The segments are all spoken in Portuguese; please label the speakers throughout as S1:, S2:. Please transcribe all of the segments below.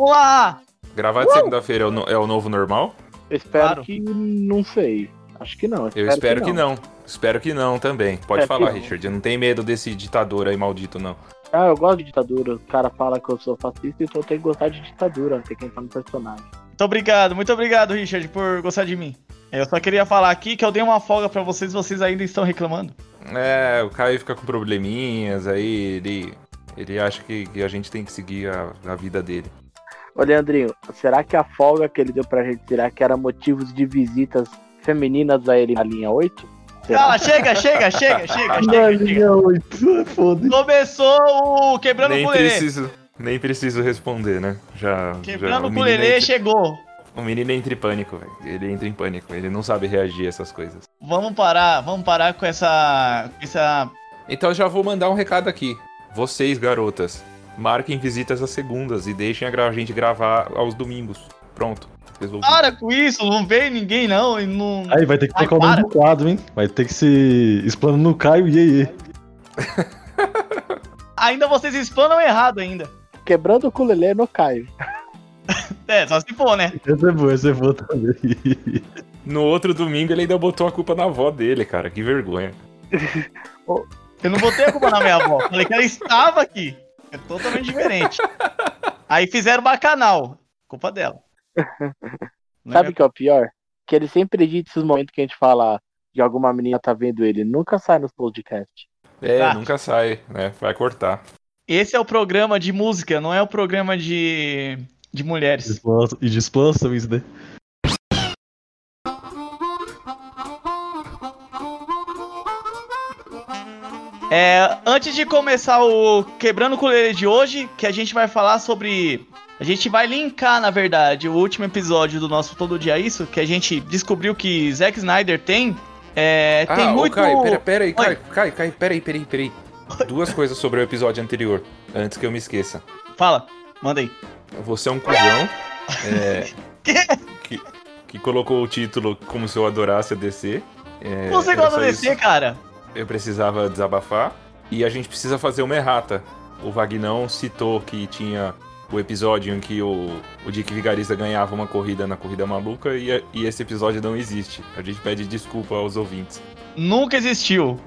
S1: Vamos lá!
S2: Gravar de segunda-feira é, é o novo normal?
S3: Eu espero
S1: Claro.
S3: que não sei. Acho que não.
S2: Eu espero que não. Espero que não também. Pode
S3: Espero que
S2: falar,
S3: não.
S2: Richard. Eu não tenho medo desse ditador aí maldito, não.
S3: Ah, eu gosto de ditadura. O cara fala que eu sou fascista, então eu tenho que gostar de ditadura. Tem que entrar no personagem.
S1: Muito obrigado, muito obrigado, Richard, por gostar de mim. Eu só queria falar aqui que eu dei uma folga pra vocês, vocês ainda estão reclamando.
S2: É, o Caio fica com probleminhas, aí ele. Ele acha que, que a gente tem que seguir a, a vida dele.
S3: Ô, Leandrinho, será que a folga que ele deu pra gente, será que era motivos de visitas femininas a ele na linha 8?
S1: Cala, chega, chega, chega, chega, chega, chega.
S4: oito, foda
S1: Começou o quebrando
S2: nem
S1: o culelê.
S2: preciso, nem preciso responder, né? Já. já
S1: Quebrando o
S2: menino
S1: culelê
S2: entra-
S1: chegou.
S2: O menino entra em pânico, velho. Ele entra em pânico. Ele não sabe reagir a essas coisas.
S1: Vamos parar, vamos parar com essa. essa.
S2: Então já vou mandar um recado aqui. Vocês, garotas, marquem visitas às segundas e deixem a gente gravar aos domingos. Pronto. Resolvi.
S1: Para com isso, não veio ninguém não. E não...
S4: Aí vai ter que
S1: Ai,
S4: trocar o nome do quadro, hein? Vai ter que se explanando no Caio e Iê.
S1: Ainda vocês explanam errado ainda.
S3: Quebrando o culelê no Caio.
S1: É, só se for, né?
S4: Essa é boa, essa é boa também.
S2: No outro domingo ele ainda botou a culpa na avó dele, cara. Que vergonha.
S1: Eu não botei a culpa na minha avó. Falei que ela estava aqui. É totalmente diferente. Aí fizeram bacanal. Culpa dela. Não
S3: Sabe
S1: é
S3: o que é o pior? Que ele sempre edita esses momentos que a gente fala de alguma menina tá vendo ele. Nunca sai nos podcasts.
S2: É,
S1: Tá.
S2: nunca sai, né? Vai cortar.
S1: Esse é o programa de música, não é o programa de, de mulheres.
S4: E de expansão, isso, né?
S1: É, antes de começar o Quebrando o Culelê de hoje, que a gente vai falar sobre. A gente vai linkar, na verdade, o último episódio do nosso Todo Dia Isso, que a gente descobriu que Zack Snyder tem. É, tem
S2: ah,
S1: muito.
S2: ô, Caio, pera, pera aí,
S1: Oi.
S2: Caio, Caio, Caio, pera aí, pera aí, pera aí. Duas coisas sobre o episódio anterior, antes que eu me esqueça.
S1: Fala, manda aí.
S2: Você é um cuzão, é, que, que colocou o título como se eu adorasse a DC. É,
S1: Você gosta desse,
S2: isso.
S1: cara?
S2: Eu precisava desabafar. E a gente precisa fazer uma errata. O Vagnão citou que tinha o episódio em que o, o Dick Vigarista ganhava uma corrida na Corrida Maluca e, e esse episódio não existe. A gente pede desculpa aos ouvintes.
S1: Nunca existiu.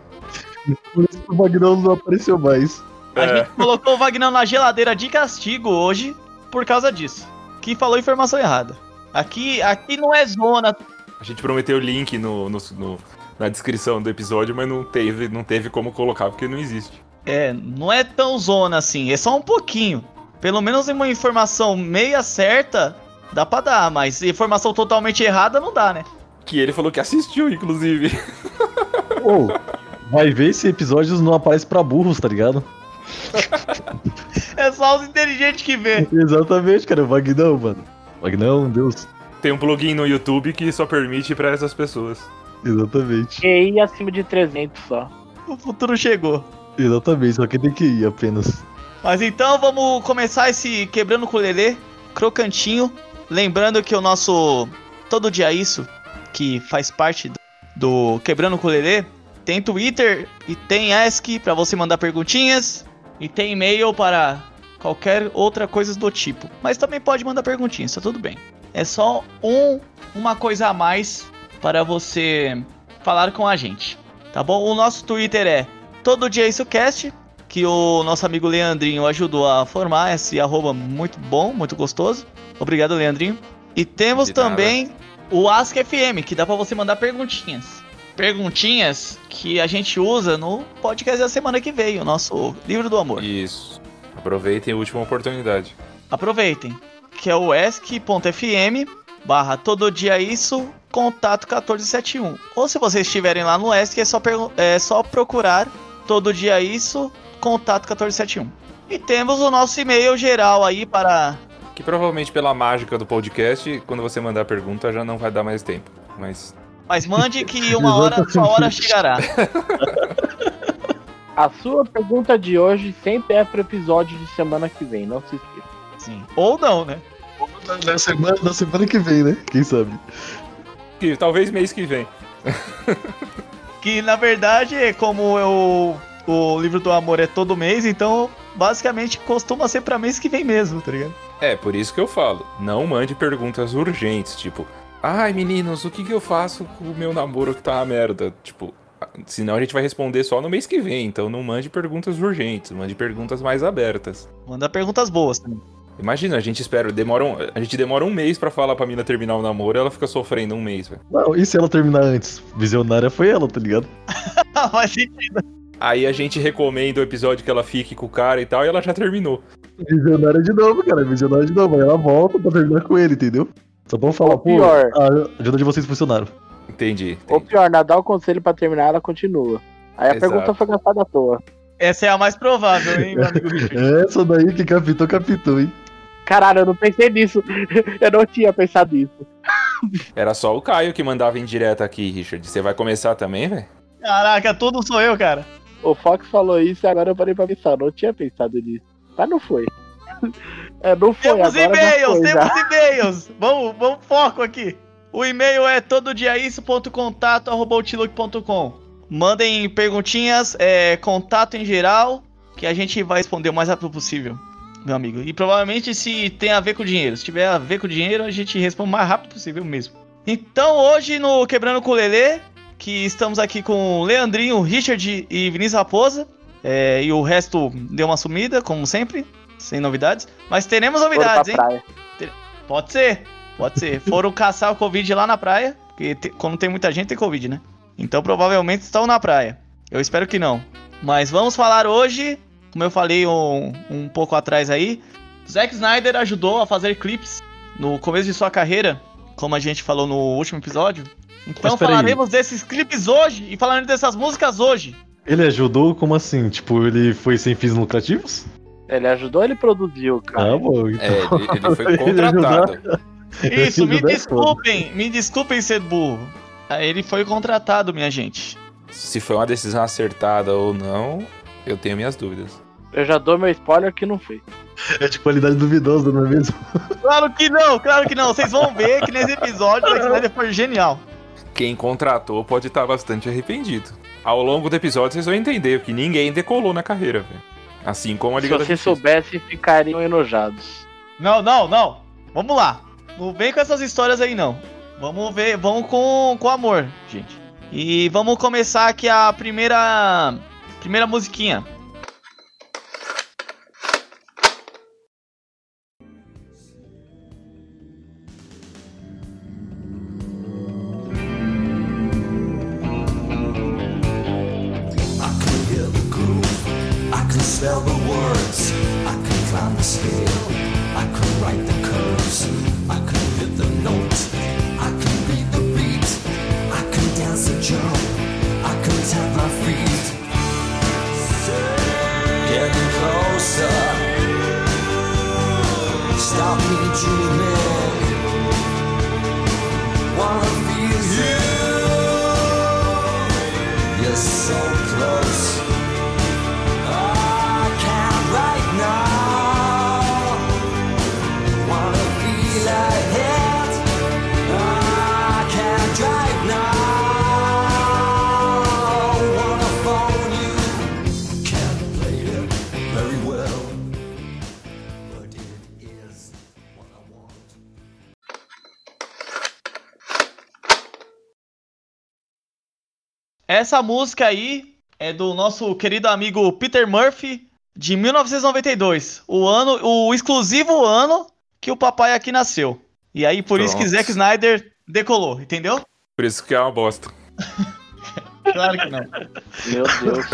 S4: Por isso que o Magnão não apareceu mais.
S1: A
S2: É.
S1: gente colocou o Vagnão na geladeira de castigo hoje por causa disso. Que falou informação errada. Aqui, aqui não é zona.
S2: A gente prometeu o link no, no- no- na descrição do episódio, mas não teve, não teve como colocar porque não existe.
S1: É, não é tão zona assim, é só um pouquinho. Pelo menos uma informação meia certa dá pra dar, mas informação totalmente errada não dá, né?
S2: Que ele falou que assistiu, inclusive.
S4: Ô, vai ver se episódios não aparecem pra burros, tá ligado?
S1: É só os inteligentes que vê.
S4: Exatamente, cara. O Magnão, mano. Magnão, Deus.
S2: Tem um plugin no YouTube que só permite pra essas pessoas.
S4: Exatamente.
S3: QI acima de 300 só.
S1: O futuro chegou.
S4: Exatamente, só que tem que ir apenas.
S1: Mas então vamos começar esse quebrando o culelê, crocantinho. Lembrando que o nosso Todo Dia Isso, que faz parte do, do Quebrando o Culelê, tem Twitter e tem Ask pra você mandar perguntinhas. E tem e-mail para qualquer outra coisa do tipo. Mas também pode mandar perguntinhas, tá tudo bem. É só um, uma coisa a mais para você falar com a gente. Tá bom? O nosso Twitter é Todo Dia Isso Cast que o nosso amigo Leandrinho ajudou a formar esse arroba muito bom, muito gostoso. Obrigado, Leandrinho. E temos também o Ask FM, que dá pra você mandar perguntinhas. Perguntinhas que a gente usa no podcast da semana que vem, o nosso livro do amor.
S2: Isso. Aproveitem a última oportunidade.
S1: Aproveitem, que é o ask.fm barra todo dia isso, contato 1471. Ou se vocês estiverem lá no Ask, é só, é só procurar todo dia isso, contato 1471. E temos o nosso e-mail geral aí para...
S2: Que provavelmente pela mágica do podcast, quando você mandar a pergunta já não vai dar mais tempo. Mas
S1: Mas mande que uma hora, sua hora chegará.
S3: A sua pergunta de hoje sempre é pro episódio de semana que vem, não se esqueça.
S1: Sim. Ou não, né?
S4: Na semana, na semana que vem, né? Quem sabe?
S2: que talvez mês que vem.
S1: Que na verdade, como eu, o livro do amor é todo mês, então basicamente costuma ser pra mês que vem mesmo, tá ligado?
S2: É, por isso que eu falo, não mande perguntas urgentes, tipo, ai meninos, o que, que eu faço com o meu namoro que tá uma merda? Tipo, senão a gente vai responder só no mês que vem, então não mande perguntas urgentes, mande perguntas mais abertas.
S1: Manda perguntas boas também.
S2: Imagina, a gente espera, demora um, a gente demora um mês pra falar pra mina terminar o namoro e ela fica sofrendo um mês, velho.
S4: Não, e se ela terminar antes? Visionária foi ela, tá ligado?
S1: Faz sentido.
S2: Aí a gente recomenda o episódio que ela fique com o cara e tal, e ela já terminou.
S4: Visionária de novo, cara. Visionária de novo. Aí ela volta pra terminar com ele, entendeu? Só pra falar,
S3: Ou
S4: pô,
S3: pior.
S4: a ajuda de vocês funcionaram.
S2: Entendi.
S3: Ou
S2: entendi.
S3: pior, nadar o conselho pra terminar, ela continua. Aí a
S2: Exato.
S3: pergunta foi gastada à toa.
S1: Essa é a mais provável, hein, meu amigo Richard?
S4: Essa daí que captou, captou, hein?
S3: Caralho, eu não pensei nisso. Eu não tinha pensado nisso.
S2: Era só o Caio que mandava em direto aqui, Richard. Você vai começar também, velho?
S1: Caraca, tudo sou eu, cara.
S3: O Fox falou isso e agora eu parei pra pensar. Eu não tinha pensado nisso. Mas não foi. É, não foi,
S1: Temos
S3: agora
S1: e-mails,
S3: foi,
S1: temos e-mails. Vamos, vamos foco aqui. O e-mail é tododiaisso.contato.com. Mandem perguntinhas, é, contato em geral, que a gente vai responder o mais rápido possível, meu amigo. E provavelmente se tem a ver com dinheiro. Se tiver a ver com dinheiro, a gente responde o mais rápido possível mesmo. Então hoje no Quebrando com o Lelê, que estamos aqui com o Leandrinho, Richard e Vinícius Raposa. é, e o resto deu uma sumida, como sempre, sem novidades. Mas teremos novidades, hein?
S3: praia.
S1: Pode ser, pode ser. Foram caçar o Covid lá na praia, porque te- quando tem muita gente tem Covid, né? Então provavelmente estão na praia. Eu espero que não. Mas vamos falar hoje, como eu falei um, um pouco atrás aí, Zack Snyder ajudou a fazer clipes no começo de sua carreira, como a gente falou no último episódio. Então falaremos desses clipes hoje e falaremos dessas músicas hoje.
S4: Ele ajudou? Como assim? Tipo, ele foi sem fins lucrativos?
S3: Ele ajudou ou ele produziu, cara?
S4: Ah, bom. Então...
S2: É, ele, ele foi
S4: Ele
S2: contratado.
S1: Isso, me
S4: é
S1: desculpem, me desculpem ser burro. Ah, Ele foi contratado, minha gente.
S2: Se foi uma decisão acertada ou não, eu tenho minhas dúvidas.
S3: Eu já dou meu spoiler que não foi.
S4: É de qualidade duvidosa, não é mesmo?
S1: Claro que não, claro que não. Vocês vão ver que nesse episódio o Snyder foi genial.
S2: Quem contratou pode estar bastante arrependido. Ao longo do episódio vocês vão entender que ninguém decolou na carreira, velho. Assim como a
S3: Se
S2: Liga da
S3: vocês
S2: Justiça.
S3: soubessem, ficariam enojados.
S1: Não, não, não. Vamos lá. Não vem com essas histórias aí, não. Vamos ver, vamos com, com amor, gente. E vamos começar aqui a primeira. Primeira musiquinha.
S5: I
S1: Essa música aí é do nosso querido amigo Peter Murphy, de 1992. O ano, o exclusivo ano que o papai aqui nasceu. E aí, por isso que
S2: Pronto.
S1: Zack Snyder decolou, entendeu?
S2: Por isso que é uma bosta.
S1: Claro que não.
S3: Meu Deus.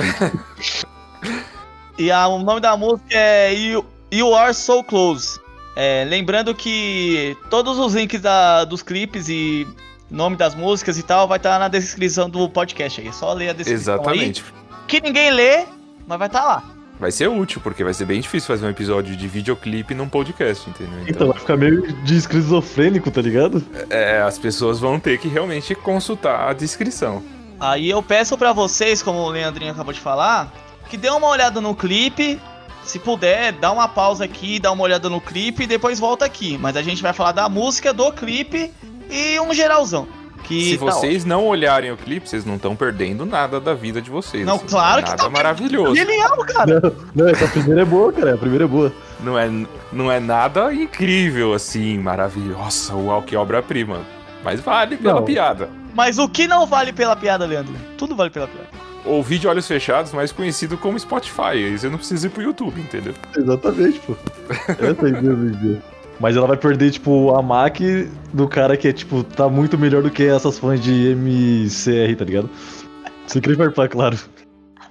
S1: E a- o nome da música é You, You Are So Close. É, lembrando que todos os links da- dos clipes e nome das músicas e tal vai estar na descrição do podcast aí. É só ler a descrição
S2: Exatamente.
S1: aí. Que ninguém lê, mas vai estar lá.
S2: Vai ser útil, porque vai ser bem difícil fazer um episódio de videoclipe num podcast, entendeu?
S4: Então vai ficar meio de esquizofrênico, tá ligado?
S2: É, as pessoas vão ter que realmente consultar a descrição.
S1: Aí eu peço pra vocês, como o Leandrinho acabou de falar, que dê uma olhada no clipe. Se puder, dá uma pausa aqui, dá uma olhada no clipe e depois volta aqui. Mas a gente vai falar da música, do clipe e um geralzão. Que
S2: Se
S1: tá
S2: vocês não olharem o clipe, vocês não estão perdendo nada da vida de vocês.
S1: Não, claro
S2: é
S1: que
S2: nada
S1: tá
S2: maravilhoso.
S1: Genial, cara.
S4: Não, não, essa primeira é boa, cara. A primeira é boa.
S2: Não é, não é nada incrível assim, maravilhosa, uau, que obra-prima. Mas vale pela
S4: Não.
S2: piada.
S1: Mas o que não vale pela piada, Leandro? Tudo vale pela piada.
S2: Ouvir de olhos fechados, mais conhecido como Spotify. Aí você não precisa ir pro YouTube, entendeu?
S4: Exatamente, pô. Essa é a ideia do dia. Mas ela vai perder, tipo, a Mac do cara que é, tipo, tá muito melhor do que essas fãs de MCR, tá ligado? Você queria farpar, claro.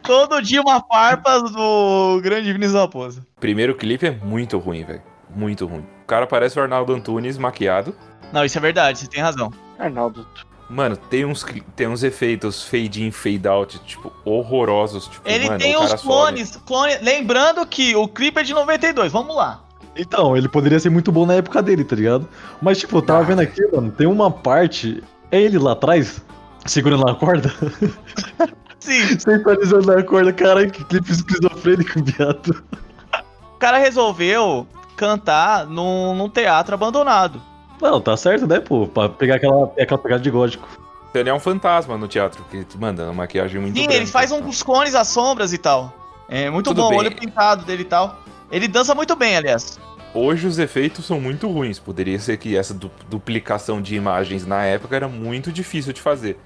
S1: Todo dia uma farpa do grande Vinícius Raposa.
S2: Primeiro clipe é muito ruim, velho. Muito ruim. O cara parece o Arnaldo Antunes maquiado.
S1: Não, isso é verdade, você tem razão.
S3: Arnaldo,
S2: Mano, tem uns, tem uns efeitos fade in, fade out, tipo, horrorosos. Tipo,
S1: Ele
S2: mano,
S1: tem uns clones, clone- Lembrando que o clipe é de 92, vamos lá.
S4: Então, ele poderia ser muito bom na época dele, tá ligado? Mas, tipo, eu tava
S2: Ah,
S4: vendo aqui, mano, tem uma parte. É ele lá atrás, segurando a corda?
S1: Sim,
S4: Centralizando a corda, caralho, que clipe esquizofrênico, viado.
S1: o cara resolveu cantar num, num teatro abandonado.
S4: Não, tá certo, né, pô? Pra pegar aquela, aquela pegada de gótico.
S2: Ele é um fantasma no teatro, que manda uma maquiagem muito
S1: Sim,
S2: branca.
S1: ele faz uns clones às sombras e tal. É muito
S2: Tudo
S1: bom,
S2: bem.
S1: olho pintado dele e tal. Ele dança muito bem, aliás.
S2: Hoje os efeitos são muito ruins. Poderia ser que essa du- duplicação de imagens na época era muito difícil de fazer.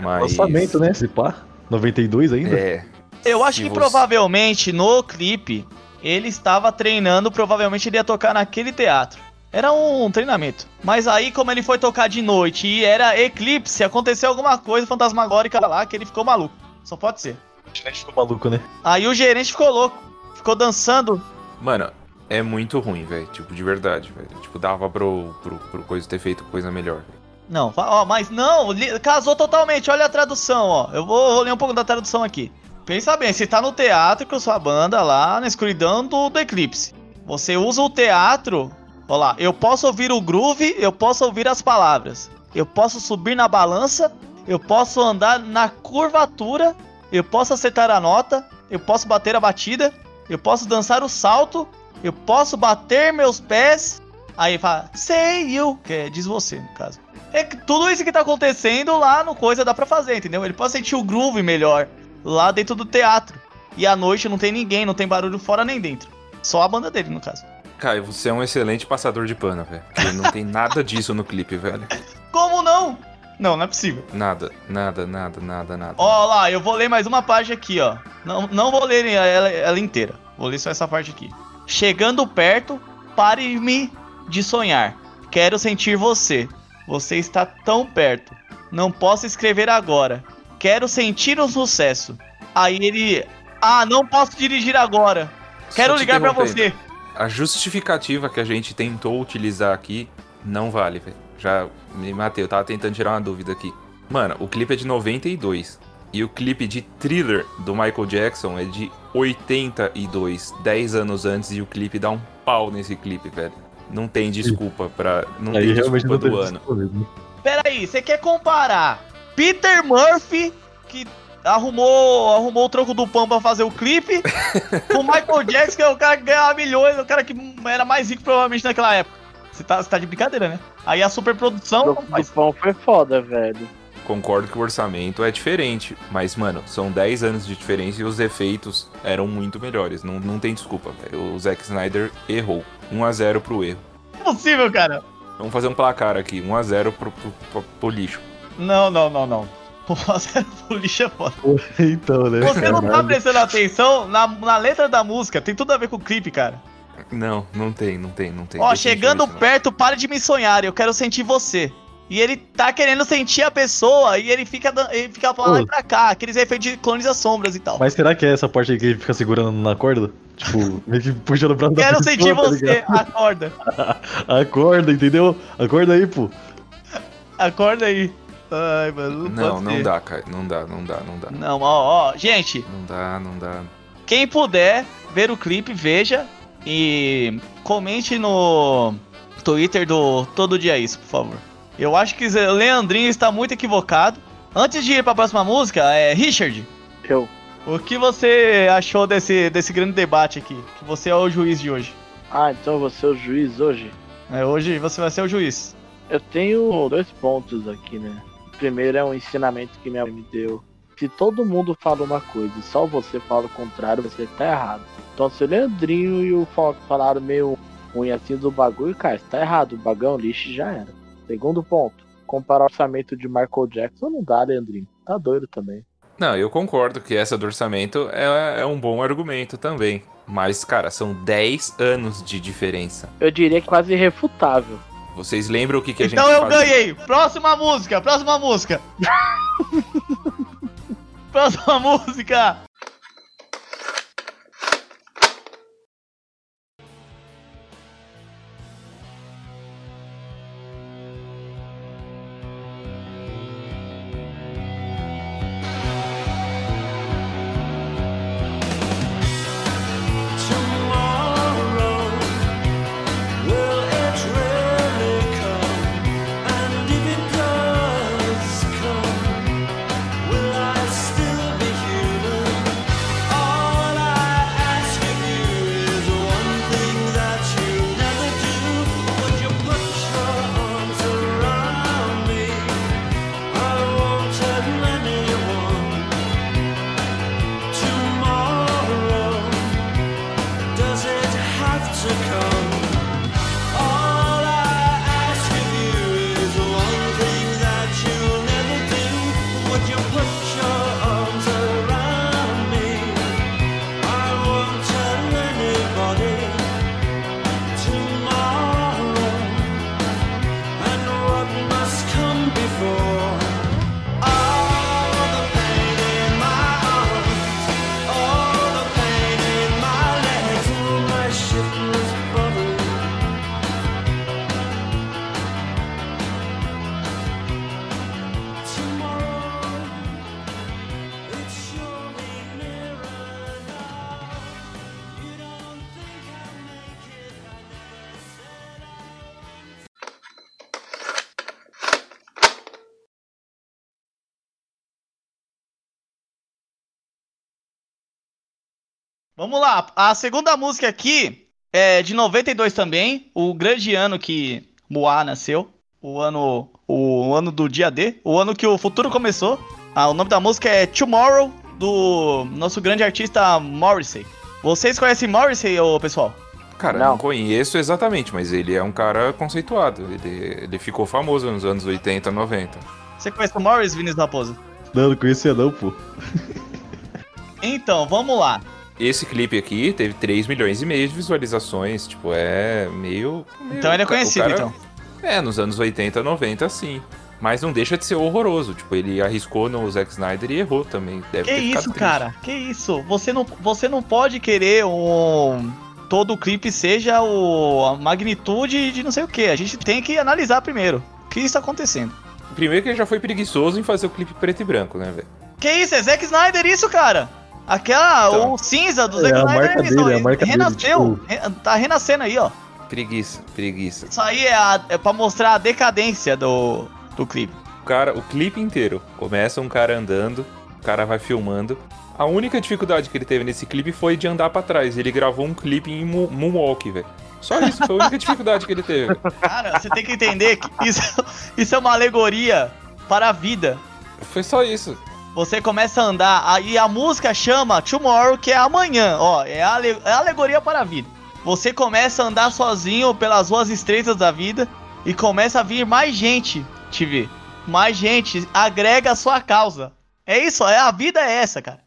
S2: Mas.
S4: Lançamento, né? Se pá. 92 ainda?
S2: É.
S1: Eu acho que
S2: você-
S1: provavelmente no clipe ele estava treinando, provavelmente ele ia tocar naquele teatro. Era um treinamento. Mas aí, como ele foi tocar de noite e era eclipse, aconteceu alguma coisa fantasmagórica lá que ele ficou maluco. Só pode ser.
S4: A gente ficou maluco, né?
S1: Aí o gerente ficou louco. Ficou dançando.
S2: Mano, é muito ruim, velho. Tipo, de verdade, velho. Tipo, dava pro, pro, pro coisa ter feito coisa melhor.
S1: Não, ó, mas não, casou totalmente. Olha a tradução, ó. Eu vou, vou ler um pouco da tradução aqui. Pensa bem, você tá no teatro com sua banda lá na escuridão do, do eclipse. Você usa o teatro. Ó lá, eu posso ouvir o groove, eu posso ouvir as palavras. Eu posso subir na balança, eu posso andar na curvatura, eu posso acertar a nota, eu posso bater a batida, eu posso dançar o salto, eu posso bater meus pés. Aí fala, say you, que é, diz você, no caso. É que tudo isso que tá acontecendo lá no coisa dá pra fazer, entendeu? Ele pode sentir o groove melhor lá dentro do teatro. E à noite não tem ninguém, não tem barulho fora nem dentro. Só a banda dele, no caso.
S2: Caio, você é um excelente passador de pano, velho. Não tem nada disso no clipe, velho.
S1: Como não? Não, não é possível.
S2: Nada, nada, nada, nada, nada.
S1: Ó lá, eu vou ler mais uma página aqui, ó. Não, não vou ler ela, ela inteira. Vou ler só essa parte aqui. Chegando perto, pare-me de sonhar. Quero sentir você. Você está tão perto. Não posso escrever agora. Quero sentir um sucesso. Aí ele. Ah, não posso dirigir agora. Quero
S2: te
S1: ligar pra
S2: interrompendo.
S1: você.
S2: A justificativa que a gente tentou utilizar aqui não vale, velho. Já me matei, eu tava tentando tirar uma dúvida aqui. Mano, o clipe é de 92. E o clipe de Thriller do Michael Jackson é de 82, 10 anos antes, e o clipe dá um pau nesse clipe, velho. Não tem desculpa pra. Não
S4: Aí
S2: tem desculpa
S4: não
S2: do ano.
S4: disponível.
S1: Pera aí, você quer comparar Peter Murphy, que arrumou, arrumou o troco do pão pra fazer o clipe, com Michael Jackson, que é o cara que ganhava milhões, o cara que era mais rico provavelmente naquela época. Você tá, você tá de brincadeira, né? Aí a superprodução
S3: do
S1: faz.
S3: pão foi foda, velho.
S2: Concordo que o orçamento é diferente, mas, mano, são 10 anos de diferença e os efeitos eram muito melhores. Não, não tem desculpa, velho. O Zack Snyder errou. 1x0 pro erro.
S1: Impossível, cara.
S2: Vamos fazer um placar aqui. 1x0 pro, pro, pro, pro lixo.
S1: Não, não, não, não. Pô, zero pro lixo é foda.
S4: Então, né?
S1: Você não tá prestando atenção na, na letra da música, tem tudo a ver com o clipe, cara.
S2: Não, não tem, não tem, não tem.
S1: Ó, chegando perto, pare de me sonhar, eu quero sentir você. E ele tá querendo sentir a pessoa e ele fica, ele fica pra lá e pra cá, aqueles efeitos de clones das sombras e tal.
S4: Mas será que é essa parte aí que ele fica segurando na corda? Tipo, meio que puxando o braço da
S1: Quero
S4: pessoa,
S1: sentir
S4: tá
S1: você,
S4: ligado?
S1: acorda.
S4: Acorda, entendeu? Acorda aí, pô.
S1: Acorda aí. Ai, mano, não,
S2: Não, não dá, cara. Não dá, não dá, não dá.
S1: Não, ó, ó, gente,
S2: Não dá, não dá.
S1: quem puder ver o clipe, veja e comente no Twitter do Todo Dia Isso, por favor. Eu acho que o Leandrinho está muito equivocado. Antes de ir pra próxima música, é Richard,
S3: Eu.
S1: o que você achou desse, desse grande debate aqui? Que você é o juiz de hoje.
S3: Ah, então vou ser o juiz hoje?
S1: É, hoje você vai ser o juiz.
S3: Eu tenho dois pontos aqui, né? primeiro é um ensinamento que minha mãe me deu. Se todo mundo fala uma coisa e só você fala o contrário, você tá errado. Então se o Leandrinho e o Fox falaram meio ruim assim do bagulho, cara, você tá errado. O bagão lixo já era. Segundo ponto, comparar o orçamento de Michael Jackson não dá, Leandrinho. Tá doido também.
S2: Não, eu concordo que essa do orçamento é, é um bom argumento também. Mas, cara, são 10 anos de diferença.
S3: Eu diria que quase irrefutável.
S2: Vocês lembram o que, que a
S1: então
S2: gente
S1: eu
S2: fazia?
S1: ganhei. Próxima música, próxima música. próxima música. Vamos lá, a segunda música aqui é de 92 também, o grande ano que Moá nasceu, o ano o ano do dia D, o ano que o futuro começou. Ah, o nome da música é Tomorrow do nosso grande artista Morrissey. Vocês conhecem Morrissey, ô pessoal?
S2: Cara,
S3: Não.
S2: não conheço exatamente, mas ele é um cara conceituado. Ele, ele ficou famoso nos anos 80, 90.
S1: Você conhece o Morris, Vinícius Raposo?
S4: Não, não conhecia não, pô.
S1: Então, vamos lá.
S2: Esse clipe aqui teve 3 milhões e meio de visualizações. Tipo, é meio. meio-
S1: Então ele é conhecido,
S2: cara-
S1: então.
S2: É, nos anos 80, 90, sim. Mas não deixa de ser horroroso. Tipo, ele arriscou no Zack Snyder e errou também. Deve
S1: Que isso,
S2: triste.
S1: cara? Que isso? Você não, você não pode querer um todo o clipe seja o a magnitude de não sei o que. A gente tem que analisar primeiro o que está acontecendo.
S2: Primeiro que ele já foi preguiçoso em fazer o clipe preto e branco, né, velho?
S1: Que isso? É Zack Snyder isso, cara? Aquela
S2: Então.
S1: o cinza do
S4: É
S1: Zack
S4: a
S1: Snyder
S4: marca dele, é a marca dele,
S1: renasceu,
S4: tipo-
S1: re- tá renascendo aí, ó.
S2: Preguiça, preguiça.
S1: Isso aí é, a, é pra mostrar a decadência do, do clipe.
S2: O cara, o clipe inteiro, começa um cara andando, o cara vai filmando. A única dificuldade que ele teve nesse clipe foi de andar pra trás. Ele gravou um clipe em mo- moonwalk, velho. Só isso, foi a única dificuldade que ele teve.
S1: Cara, você tem que entender que isso, isso é uma alegoria para a vida.
S2: Foi só isso.
S1: Você começa a andar, aí a música chama Tomorrow, que é amanhã, ó, é a, é alegoria para a vida. Você começa a andar sozinho pelas ruas estreitas da vida e começa a vir mais gente te ver. Mais gente agrega a sua causa. É isso, é a vida é essa, cara.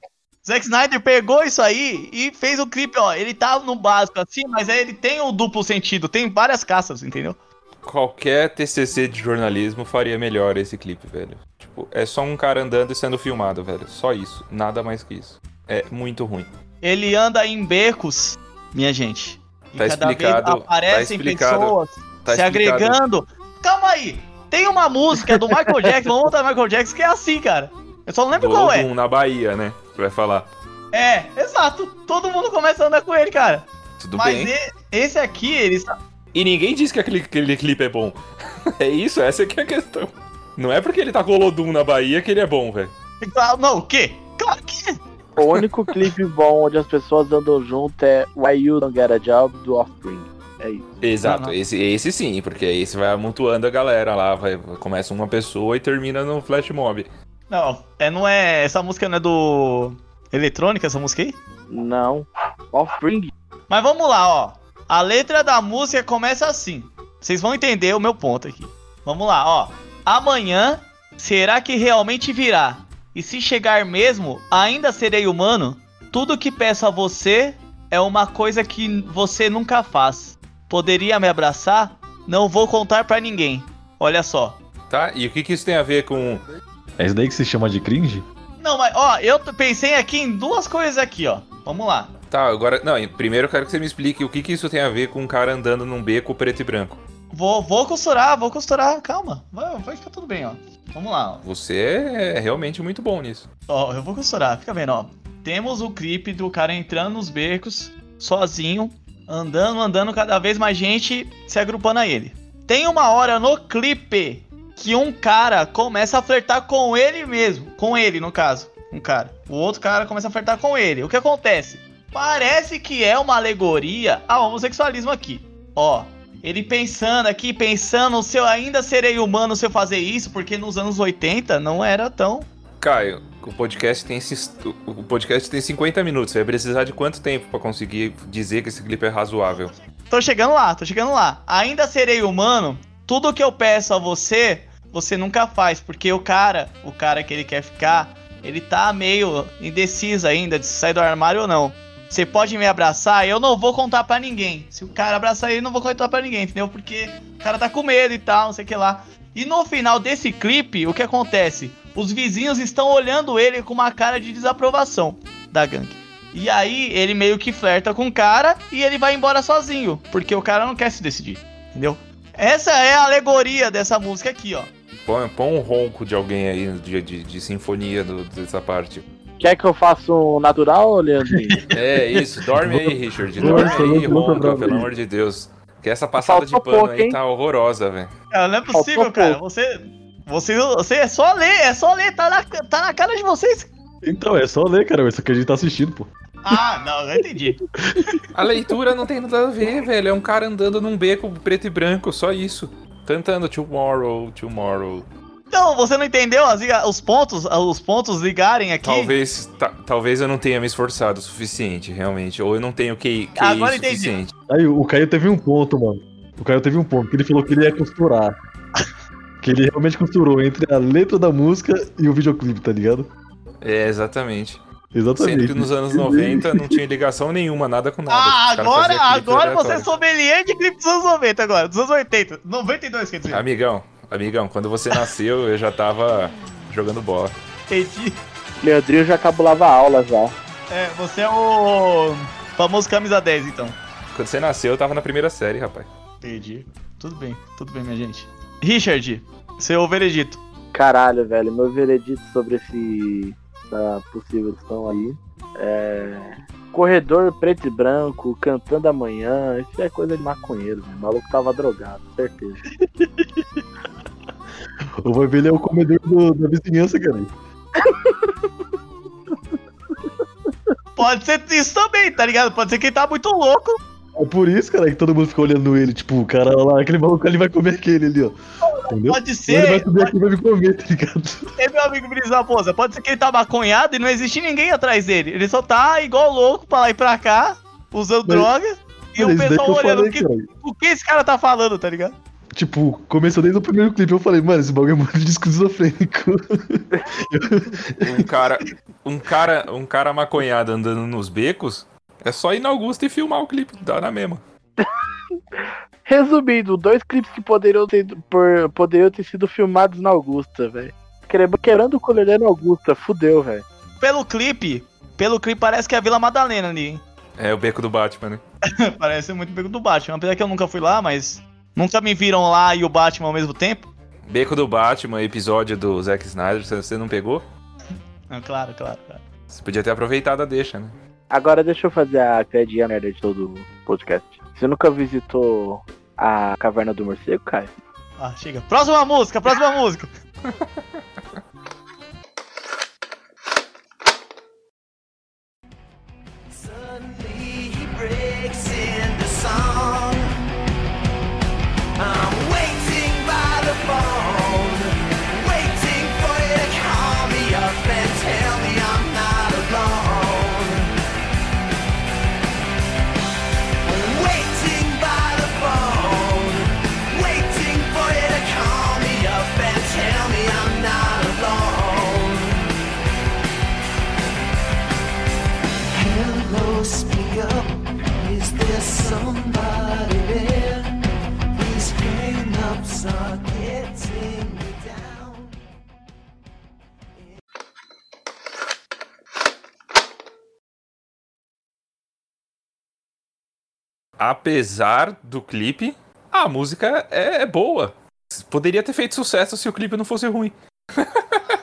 S1: Zack Snyder pegou isso aí e fez o clipe, ó. Ele tá no básico assim, mas aí ele tem o duplo sentido, tem várias caças, entendeu?
S2: Qualquer TCC de jornalismo faria melhor esse clipe, velho. Tipo, é só um cara andando e sendo filmado, velho. Só isso. Nada mais que isso. É muito ruim.
S1: Ele anda em becos, minha gente. E
S2: Tá
S1: cada
S2: explicado,
S1: vez aparecem
S2: tá explicado,
S1: pessoas
S2: Tá
S1: se
S2: explicado.
S1: agregando. Calma aí. Tem uma música do Michael Jackson, vamos voltar Michael Jackson, que é assim, cara. Eu só não lembro
S2: Do
S1: qual é.
S2: Na Bahia, né? Você vai falar.
S1: É, exato. Todo mundo começa a andar com ele, cara.
S2: Tudo
S1: Mas
S2: bem.
S1: e- esse aqui, ele está.
S2: E ninguém diz que aquele, aquele clipe é bom. é isso, essa que é a questão. Não é porque ele tá com o Olodum na Bahia que ele é bom, velho.
S1: Ah, Não, o quê? Claro que é.
S3: O único clipe bom onde as pessoas andam junto é Why You Don't Get a Job do Offspring. É isso.
S2: Exato. Esse, esse sim, porque esse vai amontoando a galera lá, vai, começa uma pessoa e termina no flash mob.
S1: Não, é, não é. Essa música não é do. Eletrônica, essa música aí?
S3: Não. Offspring.
S1: Mas vamos lá, ó. A letra da música começa assim. Vocês vão entender o meu ponto aqui. Vamos lá, ó. Amanhã, será que realmente virá? E se chegar mesmo, ainda serei humano? Tudo que peço a você é uma coisa que você nunca faz. Poderia me abraçar? Não vou contar pra ninguém. Olha só.
S2: Tá? E o que, que isso tem a ver com.
S4: É isso daí que se chama de cringe?
S1: Não, mas ó, eu pensei aqui em duas coisas aqui, ó. Vamos lá.
S2: Tá, agora. Não, primeiro eu quero que você me explique o que, que isso tem a ver com um cara andando num beco preto e branco.
S1: Vou, vou costurar, vou costurar. Calma. Vai, vai ficar tudo bem, ó. Vamos lá, ó.
S2: Você é realmente muito bom nisso.
S1: Ó, eu vou costurar, fica vendo, ó. Temos o clipe do cara entrando nos becos, sozinho, andando, andando, cada vez mais gente se agrupando a ele. Tem uma hora no clipe que um cara começa a flertar com ele mesmo. Com ele, no caso. Um cara. O outro cara começa a flertar com ele. O que acontece? Parece que é uma alegoria ao homossexualismo aqui. Ó, ele pensando aqui, pensando se eu ainda serei humano se eu fazer isso, porque nos anos 80 não era tão
S2: Caio, o podcast tem esses- o podcast tem 50 minutos. Você vai precisar de quanto tempo pra conseguir dizer que esse clipe é razoável?
S1: Tô chegando lá, tô chegando lá. Ainda serei humano. Tudo que eu peço a você, você nunca faz, porque o cara, o cara que ele quer ficar, ele tá meio indeciso ainda de se sair do armário ou não. Você pode me abraçar, eu não vou contar pra ninguém. Se o cara abraçar ele, não vou contar pra ninguém, entendeu? Porque o cara tá com medo e tal, não sei o que lá. E no final desse clipe, o que acontece? Os vizinhos estão olhando ele com uma cara de desaprovação da gangue. E aí ele meio que flerta com o cara e ele vai embora sozinho, porque o cara não quer se decidir, entendeu? Essa é a alegoria dessa música aqui, ó.
S2: Põe, põe um ronco de alguém aí de, de, de sinfonia do- dessa parte.
S3: Quer que eu faça um natural, Leandrinho?
S2: É isso, dorme aí, Richard. Dorme aí,
S4: não, não,
S2: ronca,
S4: não,
S2: pelo
S4: não.
S2: amor de Deus. Que essa passada de
S3: Faltou
S2: pano
S3: pouco,
S2: aí
S3: hein?
S2: tá horrorosa, velho.
S1: Cara, não é possível,
S3: Faltou
S1: cara.
S3: pouco.
S1: Você, você, você é só ler, é só ler, tá na, tá na cara de vocês.
S4: Então, é só ler, cara. Isso que a gente tá assistindo, pô.
S1: Ah, não, eu entendi.
S2: A leitura não tem nada a ver, velho. É um cara andando num beco preto e branco, só isso. Cantando Tomorrow, Tomorrow.
S1: Então, você não entendeu as os pontos, os pontos ligarem aqui?
S2: Talvez, ta- talvez eu não tenha me esforçado o suficiente, realmente. Ou eu não tenho QI, QI
S1: Agora entendi.
S2: suficiente.
S4: Aí, o Caio teve um ponto, mano. O Caio teve um ponto, que ele falou que ele ia costurar. que ele realmente costurou entre a letra da música e o videoclipe, tá ligado?
S2: É, exatamente.
S4: Exatamente.
S2: Sendo que nos anos 90 não tinha ligação nenhuma, nada com nada.
S1: Ah, agora, agora você é sommelier de clipe dos anos 90 agora, dos anos 80. 92, quer dizer.
S2: Amigão, amigão, quando você nasceu, eu já tava jogando bola.
S1: Entendi.
S3: Leandrinho já cabulava a aula já.
S1: É, você é o famoso camisa 10, então.
S2: Quando você nasceu, eu tava na primeira série, rapaz.
S1: Entendi. Tudo bem, tudo bem, minha gente. Richard, seu veredito.
S3: Caralho, velho, meu veredito sobre esse essa possível som aí é corredor preto e branco cantando amanhã, isso é coisa de maconheiro, velho. O maluco tava drogado, certeza.
S4: O vai ver ele é o comedor do- da vizinhança, cara.
S1: Pode ser isso também, tá ligado? Pode ser que ele tá muito louco.
S4: É por isso, cara, que todo mundo fica olhando ele, tipo, o cara lá, aquele maluco ali vai comer aquele ali, ó. Entendeu?
S1: Pode
S4: Ou ele vai
S1: ser,
S4: subir aqui e vai me comer, tá ligado?
S1: é meu amigo Brisa Raposa. Pode ser que ele tá maconhado e não existe ninguém atrás dele. Ele só tá igual louco pra lá e pra cá, usando
S4: Mas-
S1: droga. E o pessoal olhando
S4: falei,
S1: o que, o que esse cara tá falando, tá ligado?
S4: Tipo, começou desde o primeiro clipe, eu falei, mano, esse bagulho é muito disco esquizofrênico.
S2: Um cara, um cara, um cara maconhado andando nos becos, é só ir na Augusta e filmar o clipe, dá na mesma.
S3: Resumindo, dois clipes que poderiam ter, por, poderiam ter sido filmados na Augusta, velho. Quebrando- o colher na Augusta, fudeu, velho.
S1: Pelo clipe, pelo clipe parece que é a Vila Madalena ali, hein?
S2: É o beco do Batman, né?
S1: Parece muito bem do Batman. Apesar que eu nunca fui lá, mas nunca me viram lá e o Batman ao mesmo tempo.
S2: Beco do Batman, episódio do Zack Snyder, você- não pegou?
S1: Ah, claro, claro, claro.
S2: Você podia ter aproveitado a deixa, né?
S3: Agora deixa eu fazer a piadinha merda de todo o podcast. Você nunca visitou a Caverna do Morcego, Caio?
S1: Ah, chega. Próxima música, próxima música.
S5: Suddenly he breaks into song.
S2: Apesar do clipe, a música é, é boa. Poderia ter feito sucesso se o clipe não fosse ruim.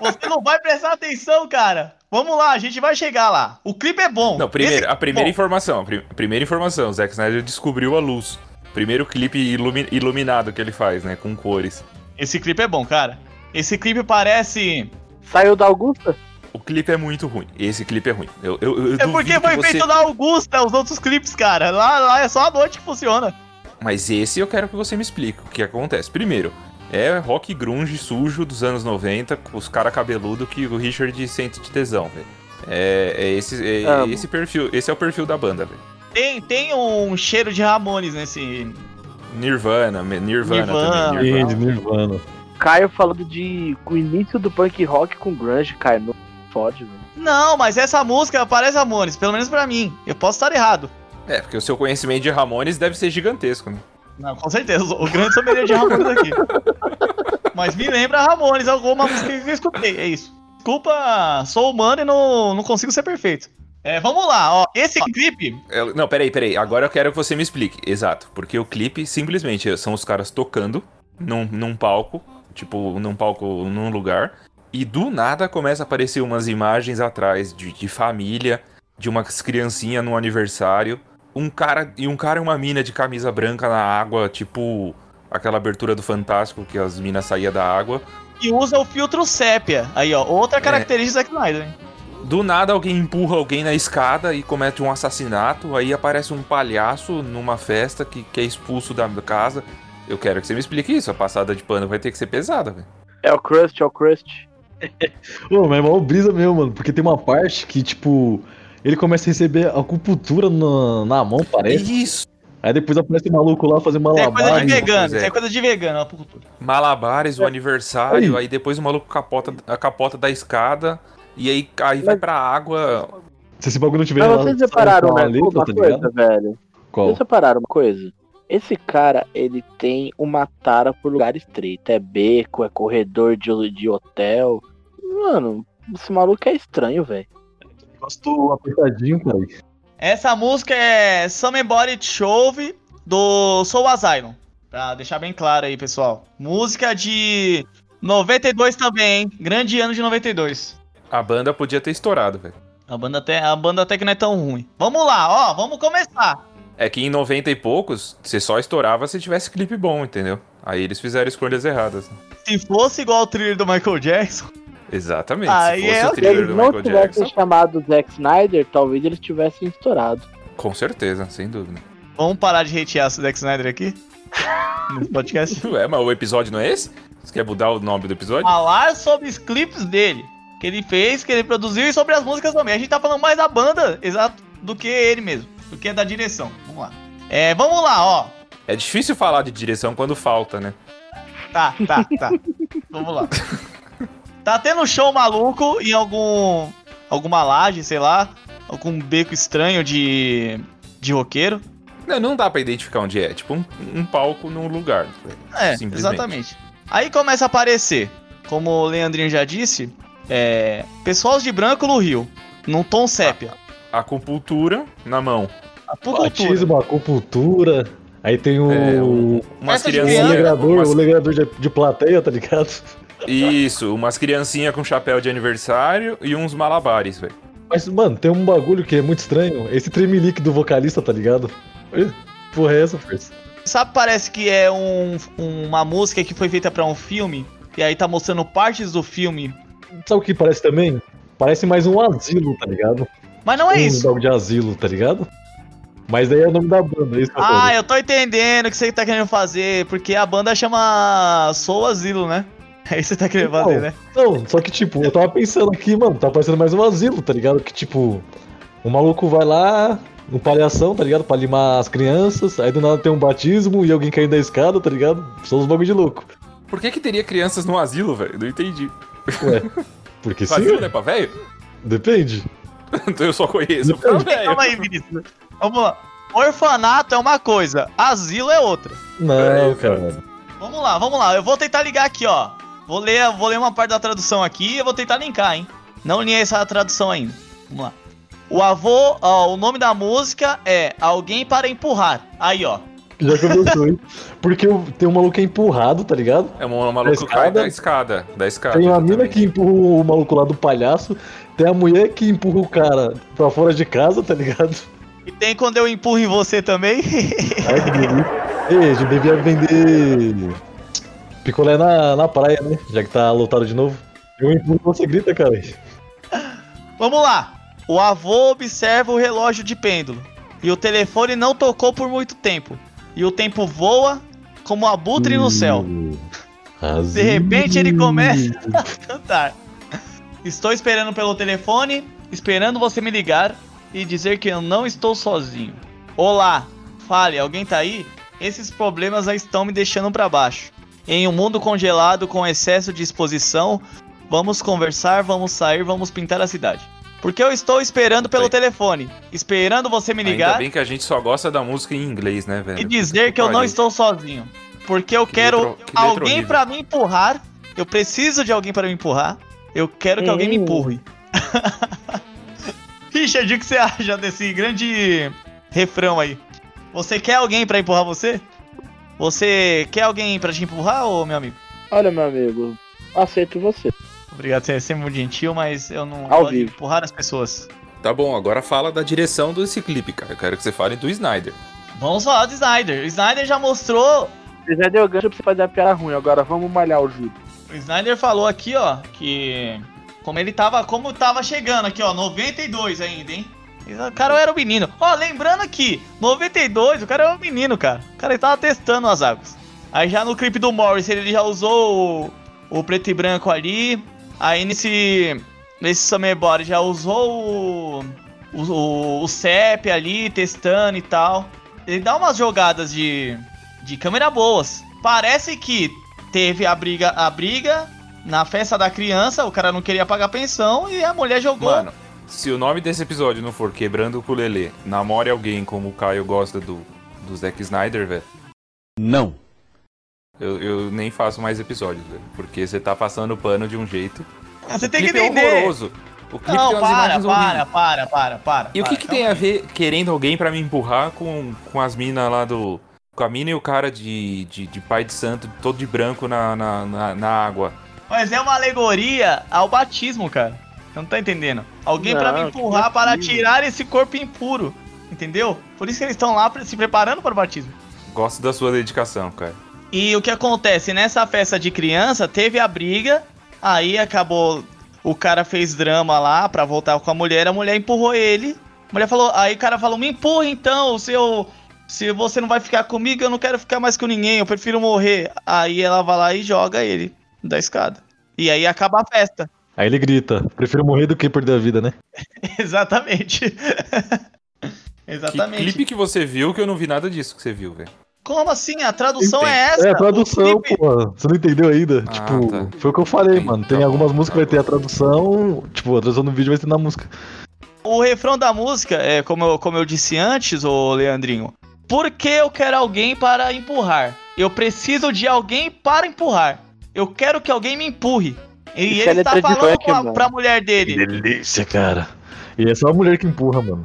S1: Você não vai prestar atenção, cara. Vamos lá, a gente vai chegar lá. O clipe é bom.
S2: Não, primeiro,
S1: Esse-
S2: a primeira
S1: bom.
S2: informação, a pri- primeira informação, o Zack Snyder descobriu a luz. Primeiro clipe ilumi- iluminado que ele faz, né, com cores.
S1: Esse clipe é bom, cara. Esse clipe parece.
S3: Saiu da Augusta?
S2: O clipe é muito ruim. Esse clipe é ruim. Eu, eu, eu
S1: É porque
S2: que
S1: foi
S2: você...
S1: feito na Augusta, os outros clipes, cara. Lá, lá é só a noite que funciona.
S2: Mas esse eu quero que você me explique o que acontece. Primeiro, é rock grunge sujo dos anos 90, com os cara cabeludo que o Richard sente de tesão, velho. É, é esse, é
S3: Amo.
S2: esse perfil, esse é o perfil da banda, velho.
S1: Tem, tem um cheiro de Ramones nesse.
S2: Nirvana, Nirvana,
S1: Nirvana.
S2: também.
S4: Sim,
S2: Nirvana.
S4: de Nirvana.
S3: Caio falando de o início do punk rock com grunge, Caio. Não fode, velho.
S1: Não, mas essa música parece Ramones, pelo menos pra mim. Eu posso estar errado.
S2: É, porque o seu conhecimento de Ramones deve ser gigantesco, né?
S1: Não, com certeza. O grande sommelier de Ramones aqui. Mas me lembra Ramones, alguma música que eu escutei. É isso. Desculpa, sou humano e não, não consigo ser perfeito. É, vamos lá, ó. Esse clipe.
S2: Eu- não, peraí, peraí. Agora eu quero que você me explique. Exato. Porque o clipe simplesmente são os caras tocando num, num palco, tipo, num palco, num lugar. E do nada começa a aparecer umas imagens atrás de, de família, de umas criancinhas no aniversário. Um cara e um cara e uma mina de camisa branca na água, tipo aquela abertura do Fantástico que as minas saíam da água.
S1: E usa o filtro sépia. Aí, ó. Outra característica do Zack Snyder, hein?
S2: Do nada alguém empurra alguém na escada e comete um assassinato. Aí aparece um palhaço numa festa que, que é expulso da casa. Eu quero que você me explique isso. A passada de pano vai ter que ser pesada, velho.
S3: É o Crust, é o Crust.
S4: Ô, mas é mó brisa mesmo, mano. Porque tem uma parte que, tipo, ele começa a receber acupuntura na, na mão, parece.
S2: Isso!
S4: Aí depois aparece o maluco lá fazendo
S1: Isso é coisa de vegano.
S2: é.
S1: É coisa de vegano, ó, puta.
S2: Malabares, o aniversário.
S4: Aí.
S2: Aí depois o maluco capota a capota da escada. E aí, aí vai pra água.
S4: Se esse bagulho não tiver
S3: Mas
S4: lá-
S3: vocês repararam
S4: com a
S3: né,
S4: letra,
S3: uma
S4: tá
S3: coisa,
S4: ligado?
S3: velho?
S4: Qual?
S3: Vocês repararam uma coisa? Esse cara, ele tem uma tara por lugar estreito. É beco, é corredor de, de hotel. Mano, esse maluco é estranho, velho.
S4: Gosto apertadinho, cara.
S1: Essa música é Somebody Chove do Soul Asylum. Pra deixar bem claro aí, pessoal. Música de 92 também, hein? Grande ano de 92.
S2: A banda podia ter estourado, velho.
S1: A banda, até, a banda até que não é tão ruim. Vamos lá, ó, vamos começar.
S2: É que em 90 e poucos, você só estourava se tivesse clipe bom, entendeu? Aí eles fizeram escolhas erradas. né?
S1: Se fosse igual o thriller do Michael Jackson,
S2: Exatamente.
S1: Aí
S2: se fosse
S1: é
S2: o
S3: Se
S2: thriller
S3: eles
S2: do
S3: não
S2: Michael
S3: tivessem
S2: Jackson,
S3: chamado Zack Snyder, talvez eles tivessem estourado.
S2: com certeza, sem dúvida.
S1: vamos parar de hatear o Zack Snyder aqui? No podcast.
S2: Ué, mas o episódio não é esse? Você quer mudar o nome do episódio?
S1: Falar sobre os clipes dele. Que ele fez, que ele produziu e sobre as músicas também. A gente tá falando mais da banda, exato, do que ele mesmo. Do que da direção. Vamos lá. É, vamos lá, ó.
S2: É difícil falar de direção quando falta, né?
S1: Tá, tá, tá. Vamos lá. Tá tendo show maluco em algum. alguma laje, sei lá. Algum beco estranho de. de roqueiro.
S2: Não, não dá pra identificar onde é. Tipo um, um palco num lugar.
S1: É,
S2: Simplesmente.
S1: exatamente. Aí começa a aparecer, como o Leandrinho já disse, é, pessoas de branco no Rio, num tom sépia.
S2: Acupuntura na mão.
S1: A cultura.
S4: Batismo, acupuntura. Aí tem o.
S2: É, um- umas
S4: o
S2: umas-
S4: o alegrador de, de plateia, tá ligado?
S2: Isso, umas criancinhas com chapéu de aniversário e uns malabares, velho.
S4: Mas, mano, tem um bagulho que é muito estranho. Esse tremelique do vocalista, tá ligado? Porra, é essa, Ferça?
S1: Sabe, parece que é um- uma música que foi feita pra um filme, e aí tá mostrando partes do filme.
S4: Sabe o que parece também? Parece mais um asilo, tá ligado?
S1: Mas não é
S4: um
S1: isso.
S4: bagulho de asilo, tá ligado? Mas daí é o nome da banda, é isso que eu
S1: Ah, eu tô entendendo o que você tá querendo fazer, porque a banda chama Soul Asilo, né? É isso que você tá querendo
S4: Então,
S1: fazer, né?
S4: Não, só que, tipo, eu tava pensando aqui, mano, tá parecendo mais um asilo, tá ligado? Que, tipo, o maluco vai lá, no palhação, tá ligado? Pra limar as crianças, aí do nada tem um batismo e alguém caindo da escada, tá ligado? São os bagulho de louco.
S2: Por que que teria crianças no asilo, velho? Não entendi.
S4: Ué, porque
S2: O
S4: sim,
S2: asilo não é pra velho?
S4: depende.
S2: Então eu só conheço pra velho.
S1: Calma aí, Vinícius. Vamos lá. Orfanato é uma coisa, asilo é outra.
S4: Não,
S2: É,
S4: cara.
S1: Vamos lá, vamos lá. Eu vou tentar ligar aqui, ó. Vou ler, vou ler uma parte da tradução aqui e eu vou tentar linkar, hein? Não li essa tradução ainda. Vamos lá. O avô, ó, o nome da música é Alguém para Empurrar. Aí, ó.
S4: Já começou, hein? Porque tem um maluco que é empurrado, tá ligado?
S2: É um maluco que cai
S4: escada?
S2: da escada. Da escada.
S4: Tem uma mina que empurra o maluco lá do palhaço. Tem a mulher que empurra o cara pra fora de casa, tá ligado?
S1: E tem quando eu empurro em você também.
S4: Ai, que delícia. Ei, a gente devia vender picolé na, na praia, né? Já que tá lotado de novo. Eu empurro você grita, cara.
S1: Vamos lá. O avô observa o relógio de pêndulo. E o telefone não tocou por muito tempo. E o tempo voa como abutre no céu. De repente ele começa a cantar. Estou esperando pelo telefone, esperando você me ligar e dizer que eu não estou sozinho. Olá, fale, alguém tá aí? Esses problemas já estão me deixando pra baixo. Em um mundo congelado com excesso de exposição, vamos conversar, vamos sair, vamos pintar a cidade. Porque eu estou esperando pelo telefone, esperando você me
S2: Ainda
S1: ligar
S2: bem que a gente só gosta da música em inglês, né, velho?
S1: e dizer que eu não estou sozinho. Porque eu
S2: Que
S1: quero
S2: letra- que
S1: alguém pra me empurrar. Eu preciso de alguém pra me empurrar. Eu quero que alguém me empurre. Richard, o que você acha desse grande refrão aí? Você quer alguém pra empurrar você? Você quer alguém pra te empurrar, ô meu amigo?
S3: Olha, meu amigo, aceito você.
S1: Obrigado, você é sempre muito gentil, mas eu não
S3: Ao
S1: gosto de
S3: vivo.
S1: empurrar as pessoas.
S2: Tá bom, agora fala da direção desse clipe, cara. Eu quero que você fale do Snyder.
S1: Vamos falar do Snyder. O Snyder já mostrou
S3: Você já deu gancho pra você fazer a piada ruim, agora vamos malhar o Júlio.
S1: O Snyder falou aqui, ó, que como ele tava, como tava chegando aqui, ó, 92 ainda, hein? O cara era um menino. Ó, lembrando aqui, 92, o cara era um menino, cara. O cara tava testando as águas. Aí já no clipe do Morris, ele já usou o, o preto e branco ali. Aí nesse nesse Summer Body já usou o, o, o, o CEP ali, testando e tal. Ele dá umas jogadas de, de câmera boas. Parece que teve a briga, a briga na festa da criança, o cara não queria pagar pensão e a mulher jogou.
S2: Mano, se o nome desse episódio não for Quebrando o Ukulele, namore alguém como o Caio gosta do, do Zack Snyder, velho,
S5: Não.
S2: eu, eu nem faço mais episódios, velho. Porque você tá passando pano de um jeito.
S1: você
S2: O
S1: tem que entender.
S2: É horroroso. O clipe
S1: não,
S2: tem umas
S1: para, para,
S2: horríveis.
S1: para, para, para.
S2: E o que, que tem a ver querendo alguém pra me empurrar com, com as minas lá do. Com a mina e o cara de, de, de pai de santo, todo de branco na, na, na, na água.
S1: Mas é uma alegoria ao batismo, cara. Você não tá entendendo? Alguém pra me empurrar para tirar esse corpo impuro. Entendeu? Por isso que eles estão lá se preparando para o batismo.
S2: Gosto da sua dedicação, cara.
S1: E o que acontece? Nessa festa de criança, teve a briga, aí acabou. O cara fez drama lá pra voltar com a mulher, a mulher empurrou ele. A mulher falou, aí o cara falou: Me empurra então, se eu. Se você não vai ficar comigo, eu não quero ficar mais com ninguém, eu prefiro morrer. Aí ela vai lá e joga ele da escada. E aí acaba a festa.
S4: Aí ele grita, prefiro morrer do que perder a vida, né?
S1: Exatamente.
S2: Que
S1: Exatamente.
S2: clipe que você viu que eu não vi nada disso que você viu, velho.
S1: Como assim? A tradução
S2: Entendi.
S1: é essa?
S4: É, a tradução, pô. Você não entendeu ainda?
S2: Ah,
S4: tipo,
S2: tá.
S4: foi o que eu falei,
S2: Entendi,
S4: mano. Tem
S2: tá
S4: algumas
S2: bom,
S4: músicas
S2: tá
S4: que vai ter a tradução. Tipo, a tradução do vídeo vai ser na música.
S1: O refrão da música, é como eu, como eu disse antes, ô Leandrinho. Por que eu quero alguém para empurrar? Eu preciso de alguém para empurrar. Eu quero que alguém me empurre. E
S3: Isso é
S1: ele tá falando
S3: funk,
S1: pra,
S3: mano.
S1: pra mulher dele.
S4: delícia, cara. E é só a mulher que empurra, mano.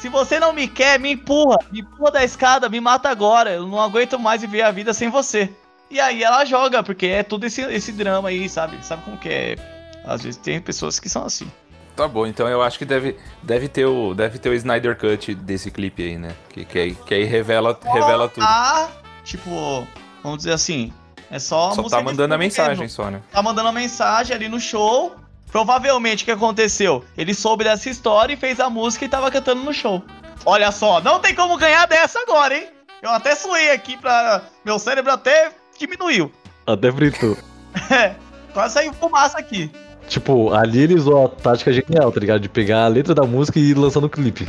S1: Se você não me quer, me empurra. Me empurra da escada, me mata agora. Eu não aguento mais viver a vida sem você. E aí ela joga, porque é tudo esse, esse drama aí, sabe? Sabe como que é? Às vezes tem pessoas que são assim.
S2: Tá bom, então eu acho que deve, deve, ter, o, deve ter o Snyder Cut desse clipe aí, né? Que, que, aí, que aí revela, revela tudo.
S1: Ah, tipo, vamos dizer assim. É só,
S2: Só
S1: música
S2: tá mandando a mensagem só, né?
S1: Tá mandando a mensagem ali no show. Provavelmente o que aconteceu? Ele soube dessa história e fez a música e tava cantando no show. Olha só, não tem como ganhar dessa agora, hein? Eu até suei aqui pra. Meu cérebro até diminuiu.
S4: Até fritou.
S1: É, quase saiu fumaça aqui.
S4: Tipo, ali ele usou a tática genial, tá ligado? De pegar a letra da música e ir lançando o clipe.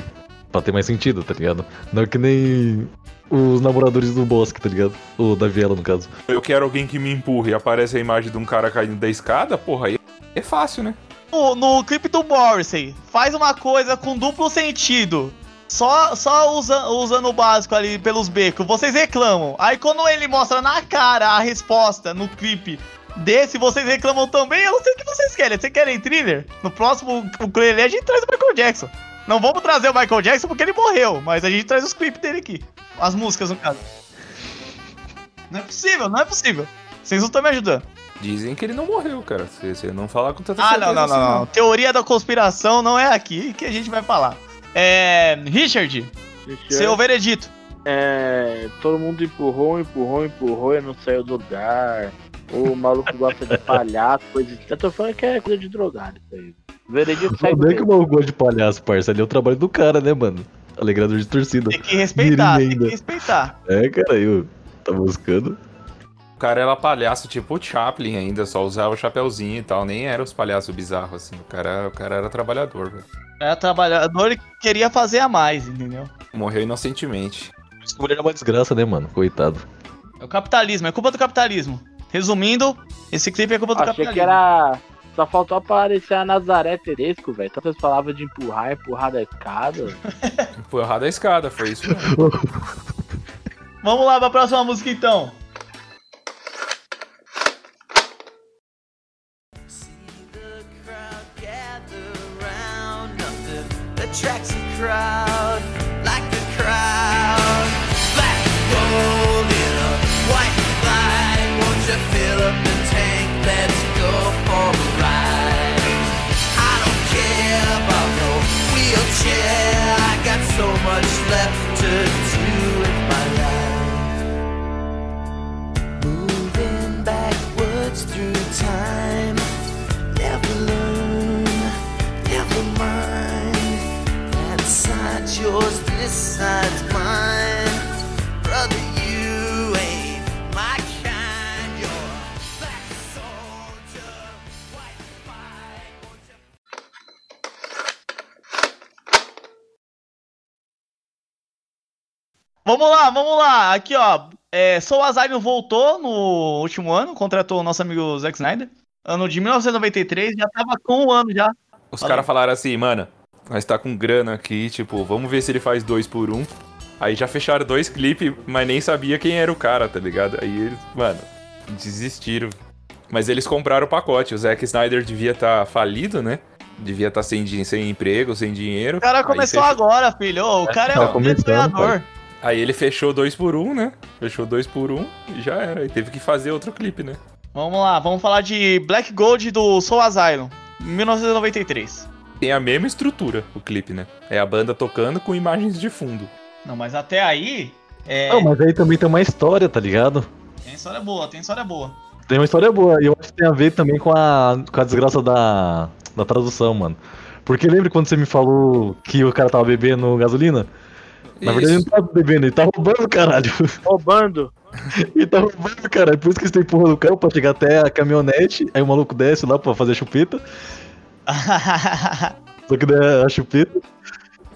S4: Pra ter mais sentido, tá ligado? Não que nem os namoradores do Bosque, tá ligado? O da Viela, no caso.
S2: Eu quero alguém que me empurre e aparece a imagem de um cara caindo da escada, porra, aí é fácil, né?
S1: No, no clipe do Morrissey, faz uma coisa com duplo sentido. Só, só usa, usando o básico ali pelos becos, vocês reclamam. Aí quando ele mostra na cara a resposta no clipe desse, vocês reclamam também. Eu não sei o que vocês querem. Vocês querem thriller? No próximo o ukulele a gente traz o Michael Jackson. Não vamos trazer o Michael Jackson porque ele morreu, mas a gente traz os clipes dele aqui. As músicas, no caso. Não é possível, não é possível. Vocês não estão me ajudando.
S2: Dizem que ele não morreu, cara. Se você não falar com tanta
S1: Ah,
S2: certeza
S1: não, não,
S2: assim,
S1: não, não. Teoria da conspiração não é aqui que a gente vai falar. É. Richard, seu veredito.
S3: É, todo mundo empurrou, empurrou, empurrou e não saiu do lugar. O maluco gosta de palhaço, coisa de. Eu tô falando que é coisa de drogado isso aí. Veredito
S4: Não é que o maluco gosta de palhaço, parça. Ali é o trabalho do cara, né, mano? Alegrador de torcida.
S1: Tem que respeitar, tem que
S4: ainda.
S1: respeitar.
S4: É, cara, eu tá buscando.
S2: O cara era palhaço tipo o Chaplin ainda, só usava o chapeuzinho e tal. Nem era os palhaços bizarros, assim. O cara, o cara era trabalhador, velho.
S1: É trabalhador e queria fazer a mais, entendeu?
S2: Morreu inocentemente.
S4: Essa mulher é uma desgraça, né, mano? Coitado.
S1: É o capitalismo, é culpa do capitalismo. Resumindo, esse clipe é culpa do
S3: Achei
S1: capitalismo.
S3: que era. Só faltou aparecer a Nazaré Tedesco, velho. Tantas palavras de empurrar, empurrar da escada.
S2: Empurrar da escada, foi isso.
S1: Vamos lá pra próxima música então.
S5: See the crowd gather round. Nothing attracts a crowd wheelchair. I got so much left to do with my life. Moving backwards through time. Never learn, never mind. That side's yours, this side's mine.
S1: Vamos lá, vamos lá. Aqui, ó. É, Soul Asylum voltou no último ano, contratou o nosso amigo Zack Snyder. Ano de 1993, já tava com um ano já.
S2: Os caras falaram assim, mano, nós tá com grana aqui, tipo, vamos ver se ele faz dois por um. Aí já fecharam dois clipes, mas nem sabia quem era o cara, tá ligado? Aí eles, mano, desistiram. Mas eles compraram o pacote. O Zack Snyder devia estar falido, né? Devia estar sem, din- sem emprego, sem dinheiro.
S1: O cara começou agora, filho. Ô, o cara é
S4: tá
S1: um
S4: começando.
S2: Aí ele fechou dois por um, né? Fechou dois por um e já era. E teve que fazer outro clipe, né?
S1: Vamos lá, vamos falar de Black Gold do Soul Asylum, 1993.
S2: Tem a mesma estrutura, o clipe, né? É a banda tocando com imagens de fundo.
S1: Não, mas até aí. É,
S4: Não, mas aí também tem uma história, tá ligado?
S1: Tem história boa, tem história boa.
S4: Tem uma história boa, e eu acho que tem a ver também com a, com a desgraça da, da tradução, mano. Porque lembra quando você me falou que o cara tava bebendo gasolina? Na verdade ele não tava bebendo, ele tá roubando, caralho.
S3: Roubando.
S4: ele tá roubando, caralho. Por isso que eles estão empurrando o carro pra chegar até a caminhonete. Aí o maluco desce lá pra fazer a chupeta. Só que daí a chupeta.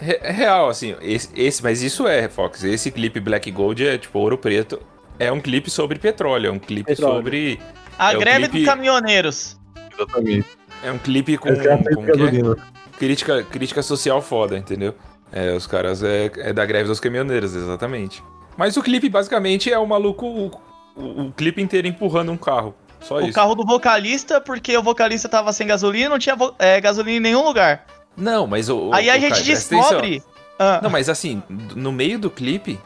S2: É real, assim, esse, esse- mas isso é, Fox. Esse clipe Black Gold é tipo ouro preto. É um clipe sobre petróleo, é um clipe
S3: Petróleo.
S2: sobre.
S1: A
S2: É
S1: greve
S2: clipe-
S1: dos caminhoneiros.
S4: Exatamente.
S2: É um clipe com.
S4: Cara
S2: como que é? Crítica, crítica social foda, entendeu? É, os caras é, é da greve dos caminhoneiros, exatamente. Mas o clipe basicamente é o maluco. O, o- o clipe inteiro empurrando um carro. Só
S1: O
S2: isso.
S1: carro do vocalista, porque o vocalista tava sem gasolina e não tinha é, gasolina em nenhum lugar.
S2: Não, mas o. o-
S1: Aí a
S2: o
S1: gente
S2: cara,
S1: descobre. Ah,
S2: Não, mas assim, no meio do clipe,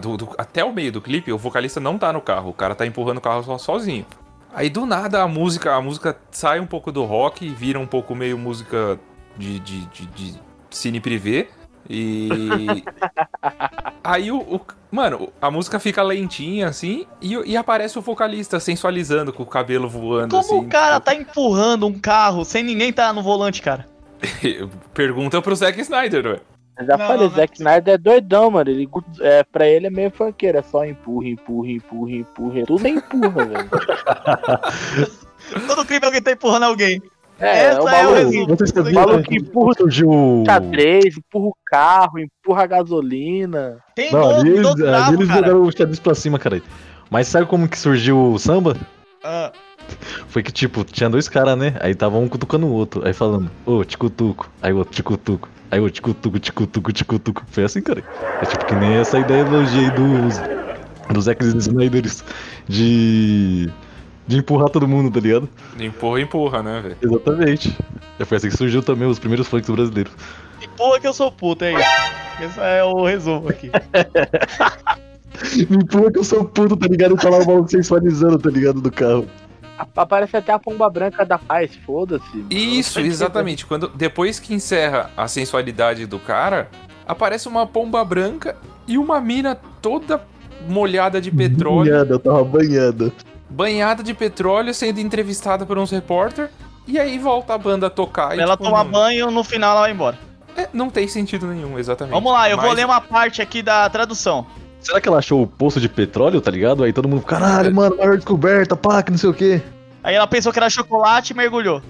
S2: do- do- até o meio do clipe, o vocalista não tá no carro, o cara tá empurrando o carro só, sozinho. Aí do nada a música, a música sai um pouco do rock e vira um pouco meio música de, de, de, de cine privê. E. Aí o, o- Mano, a música fica lentinha assim e, e aparece o vocalista sensualizando com o cabelo voando
S1: como
S2: assim.
S1: o cara tá empurrando um carro sem ninguém tá no volante, cara?
S2: Pergunta pro Zack Snyder, ué.
S3: Eu já
S1: Não,
S3: falei,
S1: não é
S3: Zack Snyder é doidão, mano. Ele, é, pra ele é meio funkeiro, é só empurra, empurra, empurra, empurra. Tudo é empurra, velho.
S1: Todo clipe alguém tá empurrando alguém.
S3: É,
S1: Essa
S3: o
S1: é o
S3: maluco.
S4: Vocês
S3: o
S4: sabiam
S3: maluco
S4: que
S3: empurra
S4: surgiu o.
S3: o xadrez, empurra o carro, empurra a gasolina.
S1: Tem
S4: Não,
S1: tem
S4: eles,
S1: outro
S4: ali
S1: bravo,
S4: eles jogaram o xadrez pra cima, cara. Mas sabe como que surgiu o samba?
S1: Ah,
S4: Foi que, tipo, tinha dois caras, né? Aí tava um cutucando o outro. Aí falando, ô, te cutuco. Aí o outro, te cutuco. Aí eu ticutuco, ticutuco, ticutuco. Foi assim, cara. É tipo que nem essa ideologia aí dos, dos Snyders de. De empurrar todo mundo, tá ligado?
S2: Empurra, empurra, né, velho?
S4: Exatamente. É, foi assim que surgiu também os primeiros funks brasileiros.
S1: E porra que eu sou puta, é isso. Esse é o resumo aqui.
S4: Me empurra que eu sou puto, tá ligado? Falar o maluco sensualizando, tá ligado? Do carro.
S3: Aparece até a pomba branca da paz, foda-se.
S2: Isso, exatamente. Quando, depois que encerra a sensualidade do cara, aparece uma pomba branca e uma mina toda molhada de petróleo,
S4: Banhada, eu tava banhada.
S2: Banhada de petróleo, sendo entrevistada por uns repórter. E aí volta a banda a tocar. e,
S1: Ela
S2: tipo,
S1: toma
S2: não,
S1: banho, no final ela vai embora.
S2: é, não tem sentido nenhum, exatamente.
S1: Vamos lá, eu vou
S2: Mas-
S1: ler uma parte aqui da tradução.
S4: Será que ela achou o poço de petróleo, tá ligado? Aí todo mundo, caralho, mano, maior descoberta, pá, que não sei o quê.
S1: Aí ela pensou que era chocolate e mergulhou.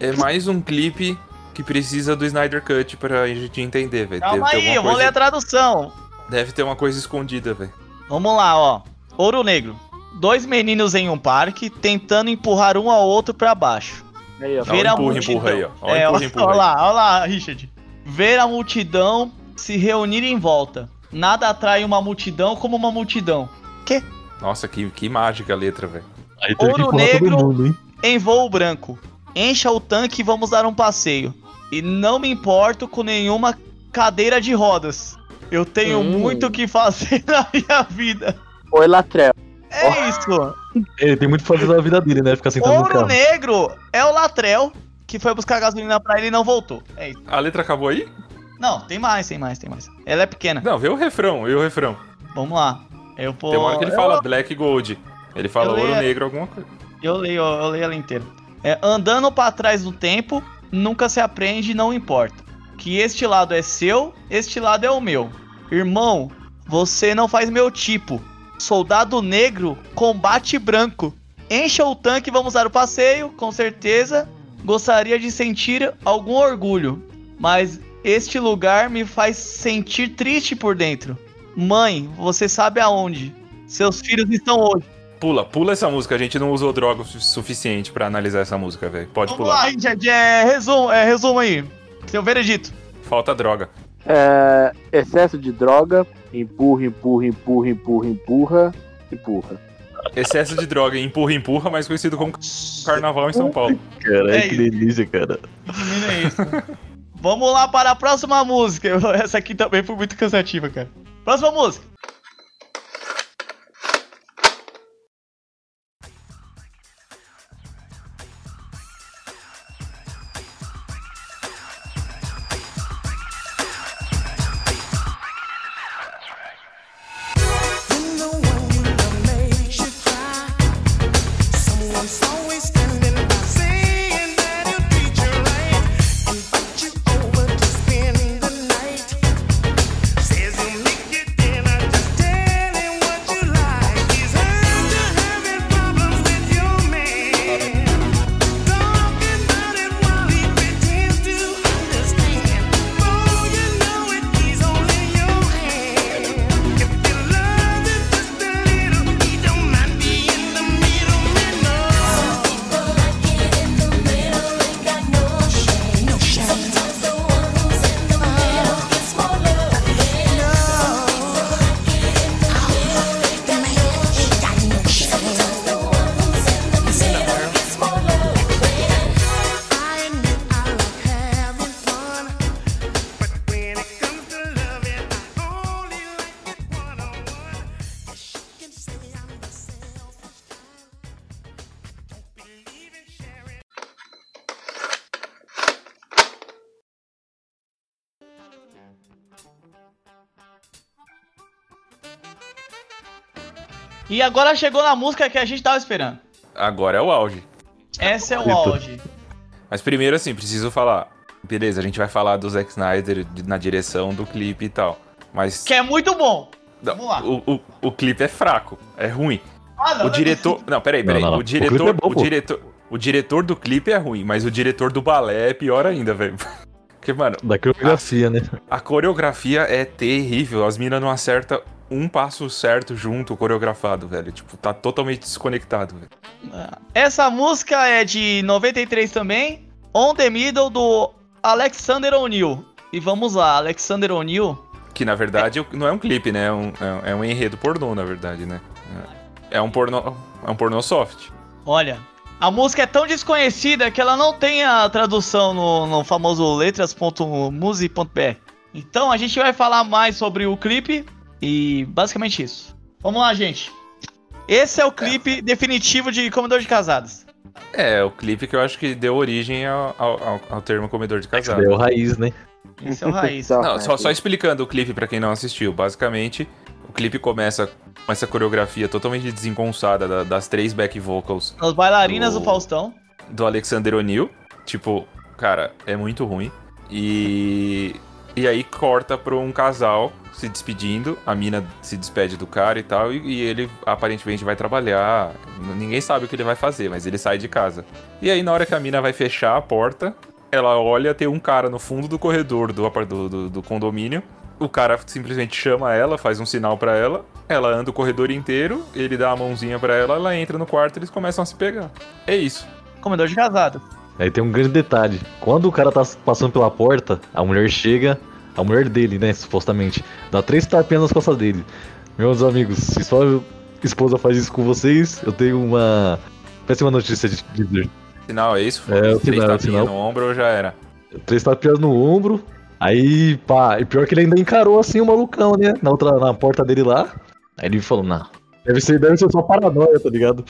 S2: É mais um clipe que precisa do Snyder Cut pra gente entender, velho.
S1: Calma aí, eu vou
S2: coisa-
S1: ler a tradução.
S2: Deve ter uma coisa escondida, velho.
S1: Vamos lá, ó. Ouro Negro. Dois meninos em um parque tentando empurrar um ao outro pra baixo.
S3: Aí, ó.
S1: Ver a
S2: empurra,
S1: multidão.
S2: empurra aí, ó. Ó,
S1: é,
S2: empurra,
S1: ó,
S2: empurra
S1: ó
S2: aí.
S1: lá, ó lá, Richard. Ver a multidão se reunir em volta. Nada atrai uma multidão como uma multidão.
S2: Nossa, que, que mágica a letra, velho.
S4: Que
S1: Ouro negro.
S4: mundo, hein?
S1: Em voo branco. Encha o tanque e vamos dar um passeio. E não me importo com nenhuma cadeira de rodas. Eu tenho
S3: Hum.
S1: muito o que fazer na minha vida.
S3: Oi, Latrel.
S1: É isso.
S4: Ele tem muito pra fazer da vida dele, né? Ficar sentado no
S1: Ouro
S4: carro.
S1: Negro é o Latrel que foi buscar gasolina pra ele e não voltou. É isso.
S2: A letra acabou aí?
S1: Não, tem mais, tem mais, tem mais. Ela é pequena.
S2: Não, vê o refrão, vê o refrão.
S1: Vamos lá. Eu vou.
S2: Tem uma hora que ele
S1: eu-
S2: fala Black Gold. Ele fala
S1: Eu
S2: ouro negro, alguma coisa.
S1: Eu leio, eu leio ela inteira. É, andando pra trás do tempo, nunca se aprende não importa. Que este lado é seu, este lado é o meu. Irmão, você não faz meu tipo. Soldado negro, combate branco. Encha o tanque, vamos dar o passeio, com certeza. Gostaria de sentir algum orgulho, mas este lugar me faz sentir triste por dentro. Mãe, você sabe aonde? Seus filhos estão hoje.
S2: Pula, pula essa música. A gente não usou droga o su- suficiente pra analisar essa música, velho. Pode
S1: Vamos
S2: pular.
S1: lá, gente. É resumo, é resumo aí. Seu veredito.
S2: Falta droga.
S3: É, excesso de droga. Empurra, empurra, empurra, empurra, empurra, empurra.
S2: Excesso de droga, empurra, empurra, mais conhecido como carnaval em São Paulo.
S4: Caralho,
S1: É
S4: que delícia, cara.
S1: Resumindo é isso. Vamos lá para a próxima música. Essa aqui também foi muito cansativa, cara. Próxima música. E agora chegou na música que a gente tava esperando.
S2: Agora é o auge.
S1: Essa é o auge.
S2: Mas primeiro, assim, preciso falar. Beleza, a gente vai falar do Zack Snyder de- na direção do clipe e tal. Mas
S1: Que é muito bom.
S2: não,
S1: vamos lá.
S2: O, o, o clipe é fraco, é ruim.
S1: Ah, não,
S2: O diretor. Não, peraí, peraí.
S4: Não, não, não.
S2: O
S4: O
S2: diretor.
S4: é bom,
S2: o diretor. O diretor do clipe é ruim, mas o diretor do balé é pior ainda, velho. Porque, mano,
S4: Da coreografia, né?
S2: a coreografia é terrível. As minas não acertam um passo certo junto, coreografado, velho. Tipo, tá totalmente desconectado, velho.
S1: Essa música é de 93 também. On the Middle do Alexander O'Neill. E vamos lá, Alexander O'Neill.
S2: Que na verdade não é um clipe, né? É um, é um enredo pornô, na verdade, né? É um pornô. É um pornô soft.
S1: Olha, a música é tão desconhecida que ela não tem a tradução no, no famoso letras.muse.br. Então a gente vai falar mais sobre o clipe e basicamente isso. Vamos lá, gente. Esse é o clipe definitivo de Comedor de Casadas.
S2: É, o clipe que eu acho que deu origem ao, ao, ao termo comedor de
S4: Esse
S2: casado.
S4: daí é o raiz, né?
S1: Esse é o raiz.
S3: Só,
S2: Não, só, só explicando o clipe pra quem não assistiu. Basicamente, o clipe começa com essa coreografia totalmente desengonçada da- das três back vocals
S1: As bailarinas
S2: Do-
S1: do Faustão.
S2: do Alexander O'Neill. Tipo, cara, é muito ruim. E. E aí corta pra um casal se despedindo. A mina se despede do cara e tal. E, e ele aparentemente vai trabalhar. Ninguém sabe o que ele vai fazer, mas ele sai de casa. E aí, na hora que a mina vai fechar a porta, ela olha, tem um cara no fundo do corredor do, do, do- do condomínio. O cara simplesmente chama ela, faz um sinal pra ela. Ela anda o corredor inteiro, ele dá a mãozinha pra ela, ela entra no quarto e eles começam a se pegar. É isso.
S1: Comedor de Casadas.
S4: Aí tem um grande detalhe. Quando o cara tá passando pela porta, a mulher chega, a mulher dele, né, supostamente, dá três tapinhas nas costas dele. Meus amigos, se sua esposa faz isso com vocês, eu tenho uma péssima notícia de dizer.
S2: Sinal, é isso?
S4: É, o
S2: Três
S4: é
S2: tapinhas
S4: sinal.
S2: no ombro já era.
S4: Três tapinhas no ombro. Aí, pá, e pior que ele ainda encarou assim o malucão, né? Na outra, na porta dele lá. Aí ele falou, não. Deve ser, deve ser só paranoia, tá ligado?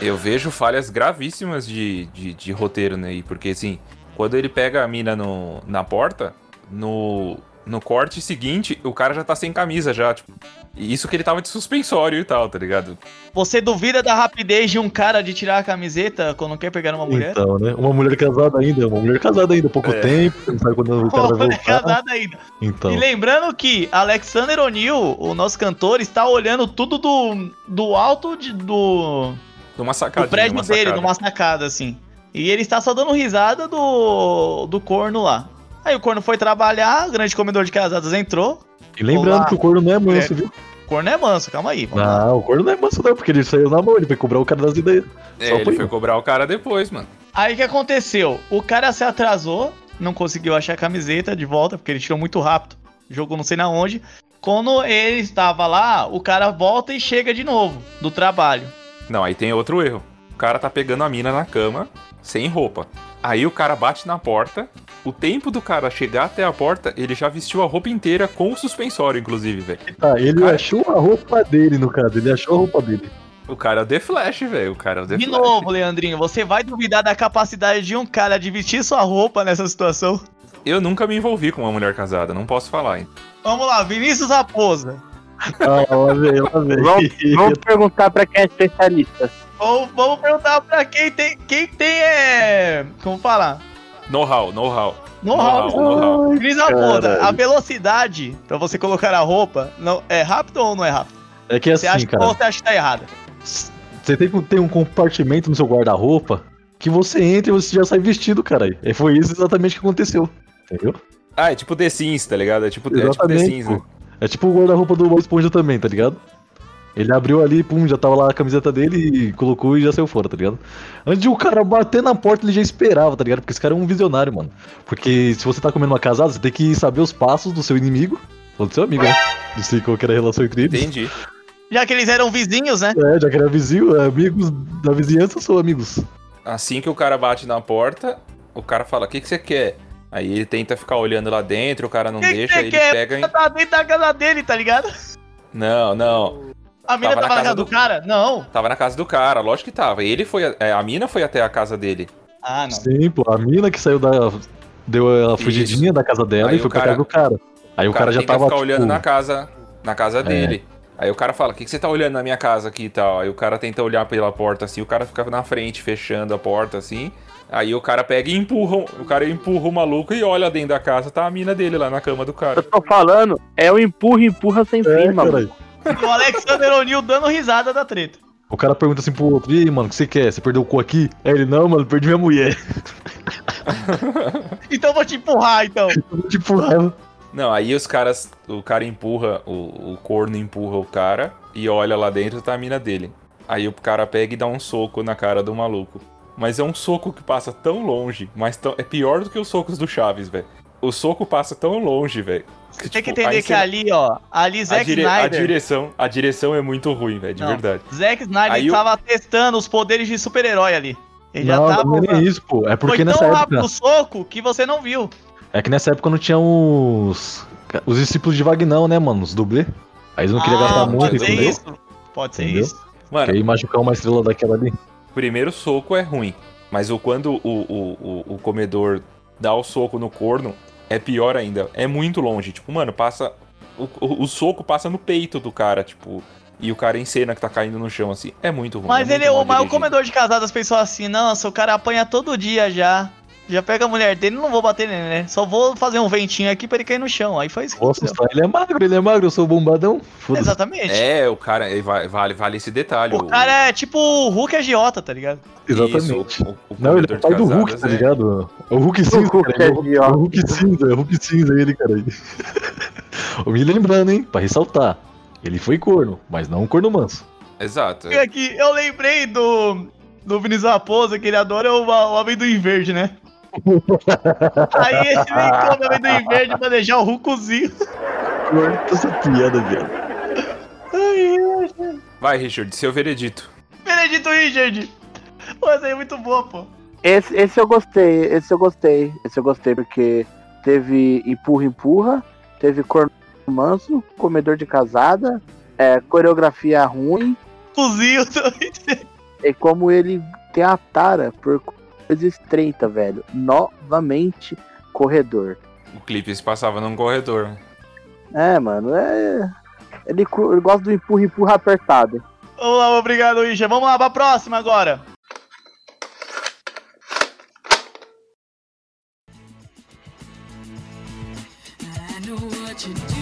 S2: Eu vejo falhas gravíssimas de, de, de roteiro, né? Porque assim, quando ele pega a mina no, na porta, no, no corte seguinte, o cara já tá sem camisa já, tipo. E isso que ele tava de suspensório e tal, tá ligado?
S1: Você duvida da rapidez de um cara de tirar a camiseta quando quer pegar uma mulher?
S4: Então, né? Uma mulher casada ainda, uma mulher casada ainda, pouco
S2: É.
S4: tempo, não sabe quando o cara
S1: Pô,
S4: vai voltar.
S1: casada ainda.
S4: Então.
S1: E lembrando que Alexander O'Neill, o nosso cantor, está olhando tudo do, do alto de- do,
S2: Numa
S1: do
S2: sacadinha.
S1: prédio dele,
S2: sacada.
S1: numa sacada, assim. E ele está só dando risada do, do corno lá. Aí o corno foi trabalhar, o grande comedor de casadas entrou.
S4: E lembrando que o corno não é manso,
S1: É.
S4: viu?
S1: O corno é manso, calma aí. vamos lá.
S4: Não, o corno não é manso não, porque ele saiu na mão, ele foi cobrar o cara das ideias.
S2: É,
S4: Só
S2: ele
S4: foi
S2: foi cobrar o cara depois, mano.
S1: Aí o que aconteceu? O cara se atrasou, não conseguiu achar a camiseta de volta, porque ele tirou muito rápido. Jogou não sei na onde. Quando ele estava lá, o cara volta e chega de novo do trabalho.
S2: Não, aí tem outro erro. O cara tá pegando a mina na cama, sem roupa. Aí o cara bate na porta. O tempo do cara chegar até a porta, ele já vestiu a roupa inteira com o suspensório, inclusive, velho.
S4: Tá, ele
S2: Cara-
S4: achou a roupa dele, no caso, ele achou a roupa dele.
S2: O cara é o The Flash, velho. O cara é o The
S1: De
S2: Flash.
S1: novo, Leandrinho, você vai duvidar da capacidade de um cara de vestir sua roupa nessa situação?
S2: Eu nunca me envolvi com uma mulher casada, não posso falar, hein?
S1: Vamos lá, Vinícius Raposa.
S4: Ah, lá vem, lá vem.
S3: Vamos, vamos perguntar pra quem é especialista.
S1: Vamos, vamos perguntar pra quem tem. Quem tem é. Como falar?
S2: Know-how, know-how.
S1: Know-how.
S2: know-how.
S4: Caralho.
S1: a velocidade pra você colocar a roupa não, é rápido ou não é rápido?
S4: É que
S1: Você
S4: assim,
S1: acha
S4: cara,
S1: ou você acha que tá errada?
S4: você tem que ter um compartimento no seu guarda-roupa que você entra e você já sai vestido, cara. E foi isso exatamente que aconteceu. Entendeu?
S2: Ah, é tipo The Sims, tá ligado? É tipo, é tipo The
S4: Exatamente,
S2: Sims, né?
S4: É tipo o guarda-roupa do Bob Esponja também, tá ligado? Ele abriu ali, pum, já tava lá a camiseta dele e colocou e já saiu fora, tá ligado? Antes de o cara bater na porta, ele já esperava, tá ligado? Porque esse cara é um visionário, mano. Porque se você tá comendo uma casada, você tem que saber os passos do seu inimigo. Ou do seu amigo, né? Não sei qual que era a relação entre eles.
S2: Entendi.
S1: Já que eles eram vizinhos, né?
S4: É, já que era vizinho, amigos da vizinhança são amigos.
S2: Assim que o cara bate na porta, o cara fala: O que, que você quer? Aí ele tenta ficar olhando lá dentro, o cara não
S1: Que que
S2: deixa,
S1: você
S2: ele
S1: quer?
S2: pega e.
S1: Tá dentro da casa dele, tá ligado?
S2: Não, não.
S1: A mina
S2: Tava
S1: tava,
S2: na
S1: na
S2: casa
S1: casa do
S2: do-
S1: cara? Não.
S2: Tava na casa do cara, lógico que tava. Ele foi. a- é, A mina foi até a casa dele.
S1: Ah, não.
S4: Sim, pô, a mina que saiu da. Deu a fugidinha da casa dela
S2: Aí
S4: e foi
S2: o
S4: pra
S2: cara-
S4: casa do cara. Aí o cara, já
S2: tenta
S4: tava.
S2: ficar
S4: tipo,
S2: olhando na casa, na casa dele. Aí o cara fala: O que, que você tá olhando na minha casa aqui e tal? Aí o cara tenta olhar pela porta assim, o cara fica na frente, fechando a porta assim. Aí o cara pega e empurra, o cara empurra o maluco e olha dentro da casa, tá a mina dele lá na cama do
S3: Eu
S2: cara.
S3: tô falando, é o empurra, empurra sem
S4: É,
S3: fim, mano.
S1: E o Alexander O'Neill dando risada da treta.
S4: O cara pergunta assim pro outro, e aí, mano, o que você quer? Você perdeu o cu aqui? Aí ele, não, mano, perdi minha mulher.
S1: Então eu vou te empurrar, então.
S4: tipo, raiva.
S2: Não, aí os caras, o cara empurra, o, o corno empurra o cara e olha lá dentro, tá a mina dele. Aí o cara pega e dá um soco na cara do maluco. Mas é um soco que passa tão longe, mas tão- é pior do que os socos do Chaves, velho. O soco passa tão longe, velho.
S1: Você tem que
S2: tipo,
S1: entender que
S2: você-
S1: ali, ó, ali
S2: a,
S1: Zack
S2: dire- a
S1: Snyder.
S2: direção, a direção é muito ruim, velho, de
S1: Não.
S2: verdade.
S1: Zack Snyder
S2: Aí
S1: ele
S2: o-
S1: tava testando os poderes de super-herói ali. Ele
S4: não,
S1: já tava.
S4: não é isso, pô. É porque
S1: Foi
S4: nessa
S1: tão
S4: época.
S1: rápido o soco que você não viu.
S4: É que nessa época não tinha os. Os discípulos de Vagnão, né, mano? Os dublê. Aí eles não queriam
S1: Ah,
S4: gastar muito,
S1: pode ser
S4: entendeu?
S1: isso. Pode ser
S4: Entendeu?
S1: isso.
S2: Mano,
S4: aí machucar uma estrela daquela ali.
S2: primeiro soco é ruim, mas o quando o, o, o, o comedor dá o soco no corno, é pior ainda. É muito longe. Tipo, mano, passa. O, o, o soco passa no peito do cara, tipo. E o cara em cena que tá caindo no chão, assim. É muito ruim.
S1: Mas
S2: é
S1: ele é o, mas o comedor de casadas pensou assim: nossa, o cara apanha todo dia já. Já pega a mulher dele, não vou bater nele, né? Só vou fazer um ventinho aqui pra ele cair no chão. Aí foi isso. que
S4: Vou
S1: aconteceu.
S4: assustar. Ele é magro, ele é magro, eu sou bombadão. Foda-se.
S1: Exatamente.
S2: É, o cara. va- Vale, vale esse detalhe.
S1: O cara é tipo o Hulk agiota, tá ligado?
S4: Exatamente.
S2: Isso, o- o
S4: Não, ele é o pai do Hulk,
S2: casadas
S4: tá
S2: é-
S4: ligado? É o Hulk cinza,
S3: Hulk
S4: cara. É o,
S3: é
S4: é o Hulk cinza, é o Hulk cinza ele, cara. O me lembrando, hein, pra ressaltar. Ele foi corno, mas não um corno manso.
S2: Exato.
S1: E aqui, eu lembrei do. Do Vinícius Raposa, que ele adora o, o amendoim verde, né? Aí ele vem com o amendoim verde pra deixar o Hulkzinho.
S4: Corta essa piada, velho.
S2: Vai, Richard, seu veredito.
S1: Benedito Richard! Pô, essa aí é muito boa, pô.
S3: Esse, esse eu gostei, esse eu gostei, esse eu gostei porque teve empurra empurra, teve corno manso, comedor de casada, é, coreografia ruim
S1: Hulkzinho também.
S3: e como ele tem a tara por coisa estreita, velho. Novamente corredor.
S2: O clipe se passava num corredor.
S3: É, mano, é ele, ele gosta do empurra empurra apertado.
S1: Vamos lá, obrigado, Richard. Vamos lá pra próxima agora.
S6: I know what doing,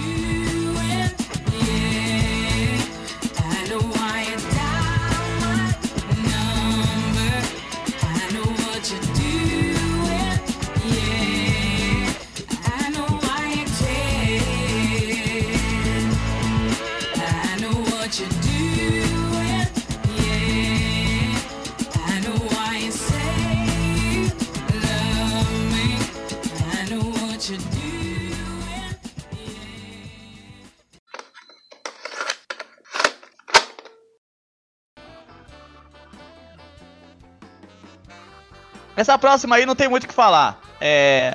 S1: Essa próxima aí não tem muito o que falar. É.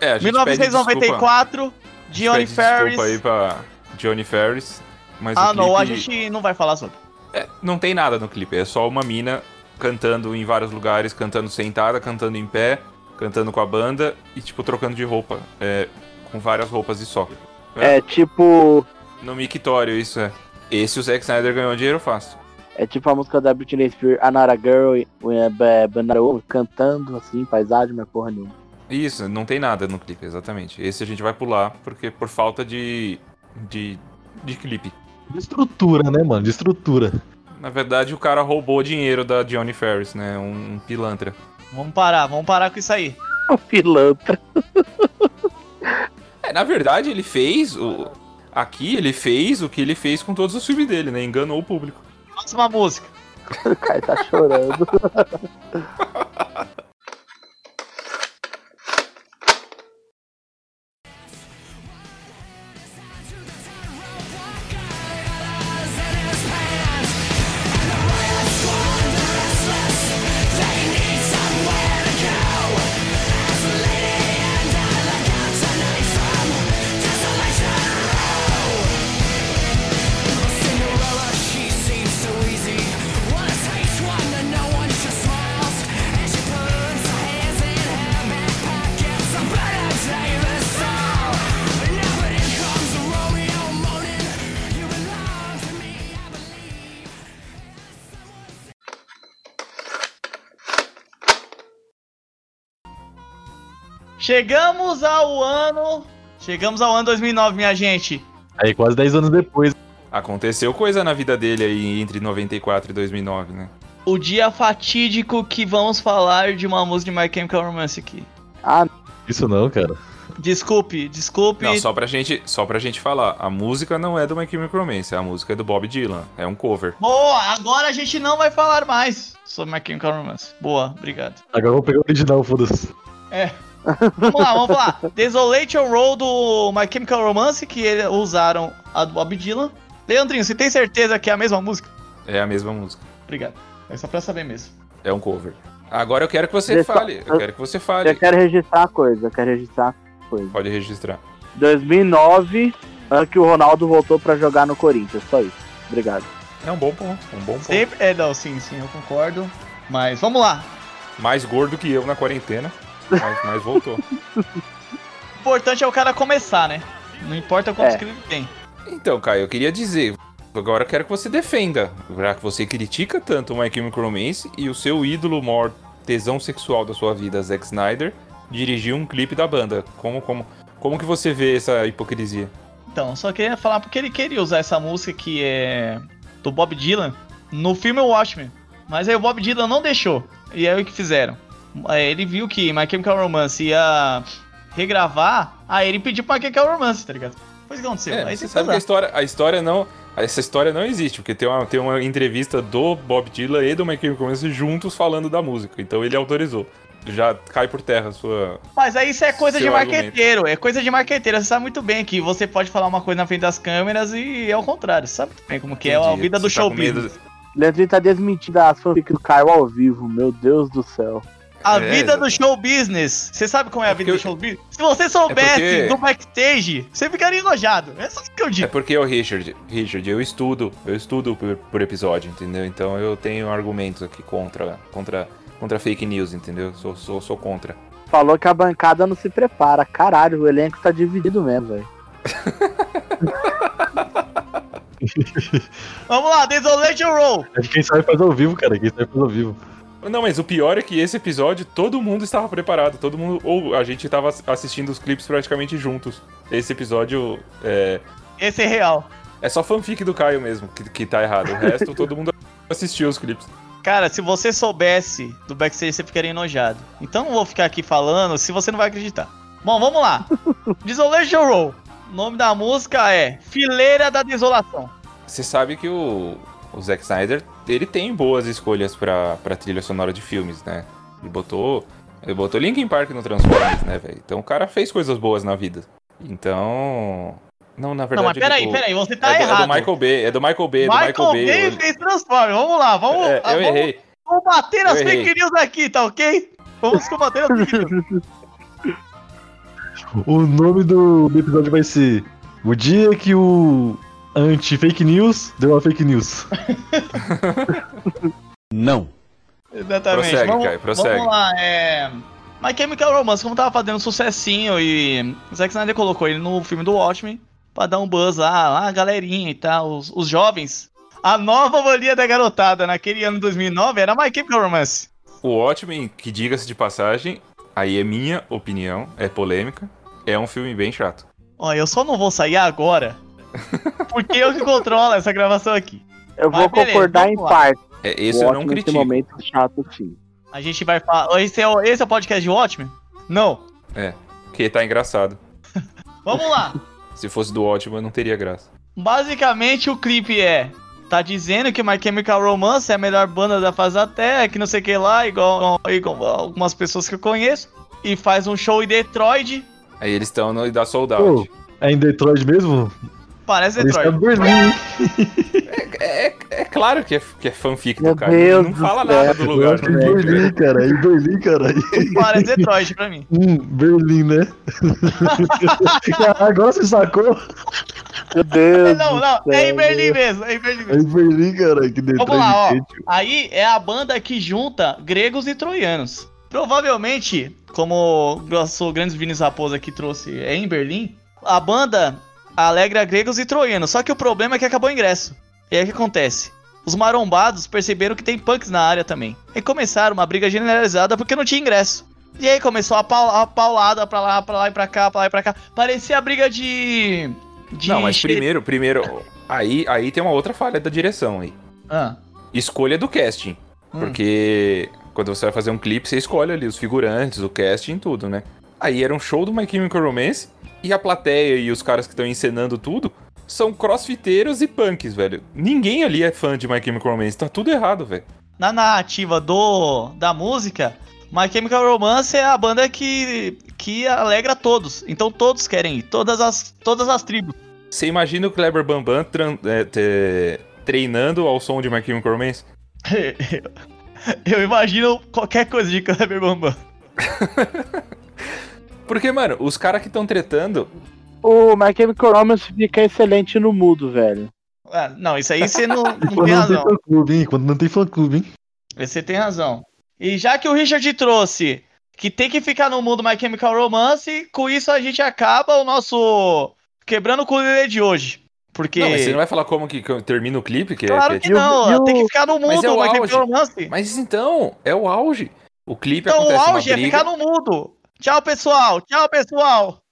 S2: É, a gente pede desculpa-
S1: 1994, Johnny
S2: pede
S1: Ferris.
S2: Desculpa aí pra Johnny Ferris. Mas
S1: Ah,
S2: o
S1: não, a
S2: clipe-
S1: gente não vai falar sobre.
S2: É, não tem nada no clipe, é só uma mina cantando em vários lugares, cantando sentada, cantando em pé, cantando com a banda e, tipo, trocando de roupa. É, com várias roupas e só.
S3: É tipo.
S2: No mictório, isso é. Esse o Zack Snyder ganhou dinheiro fácil.
S3: É tipo a música da Britney Spears, Another Girl, o Ba- Banana Woman, cantando assim, paisagem, mas porra nenhuma.
S2: Isso, não tem nada no clipe, exatamente. Esse a gente vai pular, porque por falta de. de. de clipe.
S4: De estrutura, né, mano? De estrutura.
S2: Na verdade, o cara roubou dinheiro da Johnny Ferris, né? Um, um pilantra.
S1: Vamos parar, vamos parar com isso aí.
S3: O pilantra.
S2: É, na verdade, ele fez. O... Aqui ele fez o que ele fez com todos os filmes dele, né? Enganou o público.
S1: Próxima música.
S3: O cara tá chorando.
S1: Chegamos ao ano. Chegamos ao ano 2009, minha gente.
S4: Aí quase 10 anos depois.
S2: Aconteceu coisa na vida dele aí entre 94 e 2009, né?
S1: O dia fatídico que vamos falar de uma música de My Chemical Romance aqui.
S3: Ah,
S4: Isso não, cara.
S1: Desculpe, desculpe.
S2: Não, só pra gente, só pra gente falar, a música não é do My Chemical Romance, a música é do Bob Dylan, é um cover.
S1: Boa, agora a gente não vai falar mais sobre My Chemical Romance. Boa, obrigado.
S4: Agora eu vou pegar o original, foda-se.
S1: É, Vamos lá, vamos lá. Desolation Roll do My Chemical Romance, que eles usaram a do Bob Dylan. Leandrinho, você tem certeza que é a mesma música?
S2: É a mesma música.
S1: Obrigado. É só pra saber mesmo.
S2: É um cover. Agora eu quero que você
S3: Deixa-
S2: fale. Eu quero que você fale.
S3: Eu quero registrar uma coisa, eu quero registrar coisa.
S2: Pode registrar.
S3: 2009, ano que o Ronaldo voltou pra jogar no Corinthians, só isso. Obrigado.
S2: É um bom ponto. Um bom ponto.
S1: Sempre. É, não, sim, sim, eu concordo. Mas vamos lá.
S2: Mais gordo que eu na quarentena. Mas, mas voltou.
S1: O importante é o cara começar, né? Não importa quantos
S3: É.
S1: ele tem.
S2: Então, Caio, eu queria dizer. Agora eu quero que você defenda. Já que você critica tanto o My Chemical Romance e o seu ídolo maior tesão sexual da sua vida, Zack Snyder, dirigiu um clipe da banda. Como, como, como que você vê essa hipocrisia?
S1: Então, só queria falar porque ele queria usar essa música que é do Bob Dylan no filme Watchmen. Mas aí o Bob Dylan não deixou. E aí o que fizeram? Aí Ele viu que My Chemical Romance ia regravar, aí ele pediu pra My Chemical Romance, tá ligado? Foi isso que aconteceu.
S2: É,
S1: aí
S2: você sabe que a história, a história não. Essa história não existe, porque tem uma, tem uma entrevista do Bob Dylan e do My Chemical Romance juntos falando da música. Então ele autorizou. Já cai por terra a sua.
S1: Mas aí isso é coisa de
S2: argumento.
S1: marqueteiro, é coisa de marqueteiro. Você sabe muito bem que você pode falar uma coisa na frente das câmeras e é o contrário. Você sabe muito bem como que é a
S2: Entendi.
S1: vida do
S2: tá
S1: show
S2: com medo-
S1: business.
S3: Leandrinho tá desmentindo as fanfic do Caio ao vivo, meu Deus do céu.
S1: A
S2: É,
S1: vida do show business. Você sabe como é a
S2: É
S1: vida do show business? Se você soubesse
S2: porque-
S1: do backstage, você ficaria enojado. É só isso que eu
S2: É
S1: digo.
S2: porque o Richard, Richard, eu estudo, eu estudo por, por episódio, entendeu? Então eu tenho argumentos aqui contra, contra, contra fake news, entendeu? Sou, sou, sou contra.
S3: Falou que a bancada não se prepara. Caralho, o elenco tá dividido mesmo, velho.
S1: Vamos lá, Desolation Roll.
S4: É que quem sabe faz ao vivo, cara. Quem sabe faz ao vivo.
S2: Não, mas o pior é que esse episódio todo mundo estava preparado, todo mundo, ou a gente estava assistindo os clipes praticamente juntos. Esse episódio é,
S1: Esse é real.
S2: é só fanfic do Caio mesmo, que, que tá errado. O resto todo mundo assistiu os clipes.
S1: Cara, se você soubesse do backstage, você ficaria enojado. Então não vou ficar aqui falando se você não vai acreditar. Bom, vamos lá. Desolation Roll. O nome da música é Fileira da Desolação.
S2: Você sabe que o, o Zack Snyder, ele tem boas escolhas pra, pra trilha sonora de filmes, né? Ele botou, ele botou Linkin Park no Transformers, né, velho? Então o cara fez coisas boas na vida. Então... Não, na verdade...
S1: não, mas peraí,
S2: ele-
S1: peraí, você tá
S2: é, do, é
S1: errado.
S2: do Michael Bay, é do Michael Bay, é do
S1: Michael
S2: Michael Bay.
S1: Bay
S2: ele-
S1: fez Transformers. Vamos lá, vamos,
S2: É,
S1: ah,
S2: eu
S1: vamos,
S2: errei.
S1: vamos bater nas
S2: Eu errei.
S1: fake news aqui, tá ok? Vamos combater nas fake news.
S4: O nome do, do episódio vai ser O dia que o anti-fake news deu uma fake news.
S7: Não.
S1: Exatamente.
S2: Prossegue,
S1: vamos,
S2: Caio, prossegue.
S1: Vamos lá, é. My Chemical Romance, como tava fazendo um sucessinho e o Zack Snyder colocou ele no filme do Watchmen pra dar um buzz lá, lá a galerinha e tal, os, os jovens. A nova mania da garotada naquele ano de 2009 era My Chemical Romance.
S2: O Watchmen, que diga-se de passagem, aí é minha opinião, é polêmica, é um filme bem chato.
S1: Ó, eu só não vou sair agora porque eu que controlo essa gravação aqui.
S3: Eu
S1: Mas
S3: vou
S1: beleza,
S3: concordar em
S1: lá.
S3: parte.
S2: É, esse
S3: O
S2: eu não critico.
S3: Nesse momento chato, sim.
S1: A gente vai falar. Esse é, o, esse é o podcast de Watchmen? Não.
S2: Porque tá engraçado.
S1: Vamos lá.
S2: Se fosse do Watchmen, não teria graça.
S1: Basicamente o clipe é. Tá dizendo que My Chemical Romance é a melhor banda da face da Terra, que não sei o que lá, igual, igual algumas pessoas que eu conheço. E faz um show em Detroit.
S2: Aí eles estão no da Sold Out.
S4: É em Detroit mesmo?
S1: Parece Detroit.
S4: Berlim.
S2: É, é claro que é, que é fanfic
S3: Meu
S2: do cara.
S3: Deus
S2: não fala nada do lugar.
S4: é em
S2: né?
S4: Berlim, cara. É em Berlim, cara.
S1: Parece Detroit pra mim.
S4: Hum, Berlim, né? Agora você sacou?
S3: Meu Deus.
S1: Não, não, é em Berlim mesmo, é em Berlim
S4: É
S1: mesmo.
S4: em Berlim, cara. Que Detroit.
S1: Vamos lá, ó. Aí é a banda que junta gregos e troianos. Provavelmente, como o nosso grande Vinícius Raposa aqui trouxe, é em Berlim, a banda alegra gregos e troianos. Só que o problema é que acabou o ingresso. E aí o que acontece? Os marombados perceberam que tem punks na área também. E começaram uma briga generalizada porque não tinha ingresso. E aí começou a, a paulada pra lá, pra lá e pra cá, pra lá e pra cá. Parecia a briga de. de
S2: Não, mas primeiro, primeiro. Aí, aí tem uma outra falha da direção aí.
S1: Ah,
S2: Escolha do casting.
S1: Hum.
S2: Porque quando você vai fazer um clipe, você escolhe ali os figurantes, o casting, tudo, né? Aí era um show do My Chemical Romance e a plateia e os caras que estão encenando tudo são crossfiteiros e punks, velho. Ninguém ali é fã de My Chemical Romance, tá tudo errado, velho.
S1: na narrativa do da música, My Chemical Romance é a banda que, que alegra todos. Então todos querem ir, todas as, todas as tribos.
S2: Você imagina o Kleber Bambam é, treinando ao som de My Chemical Romance?
S1: Eu imagino qualquer coisa de Kleber Bambam.
S2: Porque, mano, os caras que estão tretando.
S3: O My Chemical Romance fica excelente no mudo, velho.
S1: Ah, não, isso aí você não, não
S4: Quando
S1: tem
S4: não tem
S1: razão.
S4: fã clube, hein? Quando não tem fã clube, hein?
S1: Você tem razão. E já que o Richard trouxe que tem que ficar no mundo My Chemical Romance, com isso a gente acaba o nosso Quebrando o Culilê de hoje. Porque.
S2: Não, mas você não vai falar como que que termina o clipe? Que é-
S1: Claro
S2: que
S1: que
S2: é,
S3: E o-
S1: não,
S3: e o-
S1: tem que ficar no
S2: Mas
S1: mundo
S2: é o
S1: My
S2: auge.
S1: Chemical Romance.
S2: Mas então, é o auge. O clipe
S1: Então o
S2: acontece
S1: auge
S2: uma
S1: é ficar no mundo. Tchau, pessoal. Tchau, pessoal.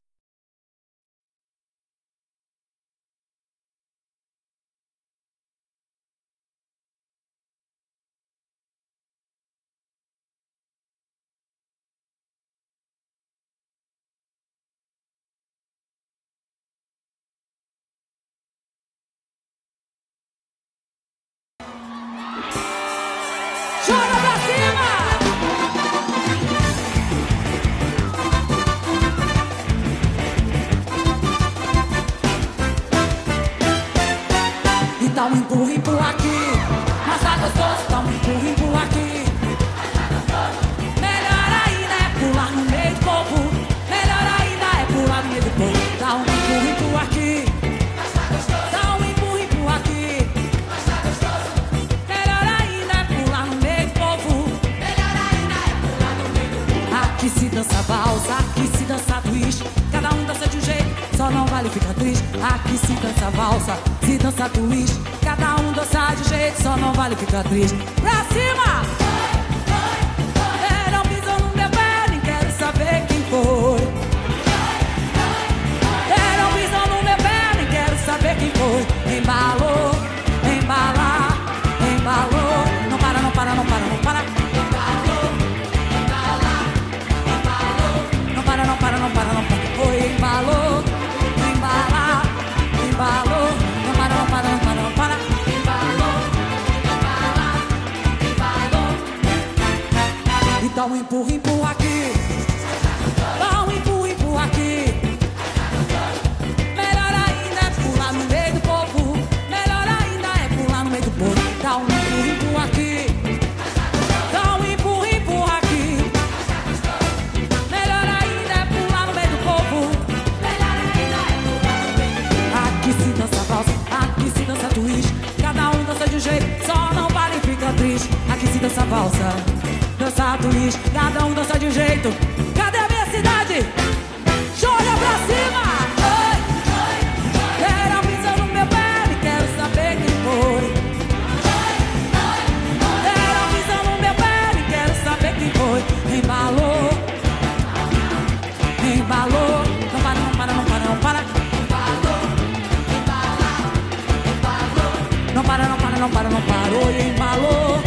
S6: Um empurra, empurra aqui. Dá um empurra, empurra aqui. Melhor ainda é pular no meio do povo. Melhor ainda é pular no meio do povo. Dá um empurra, empurra aqui. Dá um empurra, empurra aqui. Melhor ainda é pular no meio do povo. Melhor ainda é pular no meio do povo. Aqui se dança valsa, aqui se dança twist. Cada um dança de um jeito, só não vale fica triste. Aqui se dança valsa, Cada um dança de um jeito. Cadê a minha cidade? Joga pra cima! Oi, oi, Quero pisar no meu pé e quero saber quem foi. Quero pisar no meu pé e quero saber quem foi. Embalou, embalou. Não para, não para, não para, não para. Embalou, embala, embalou. Não para, não para, não para, não parou e embalou.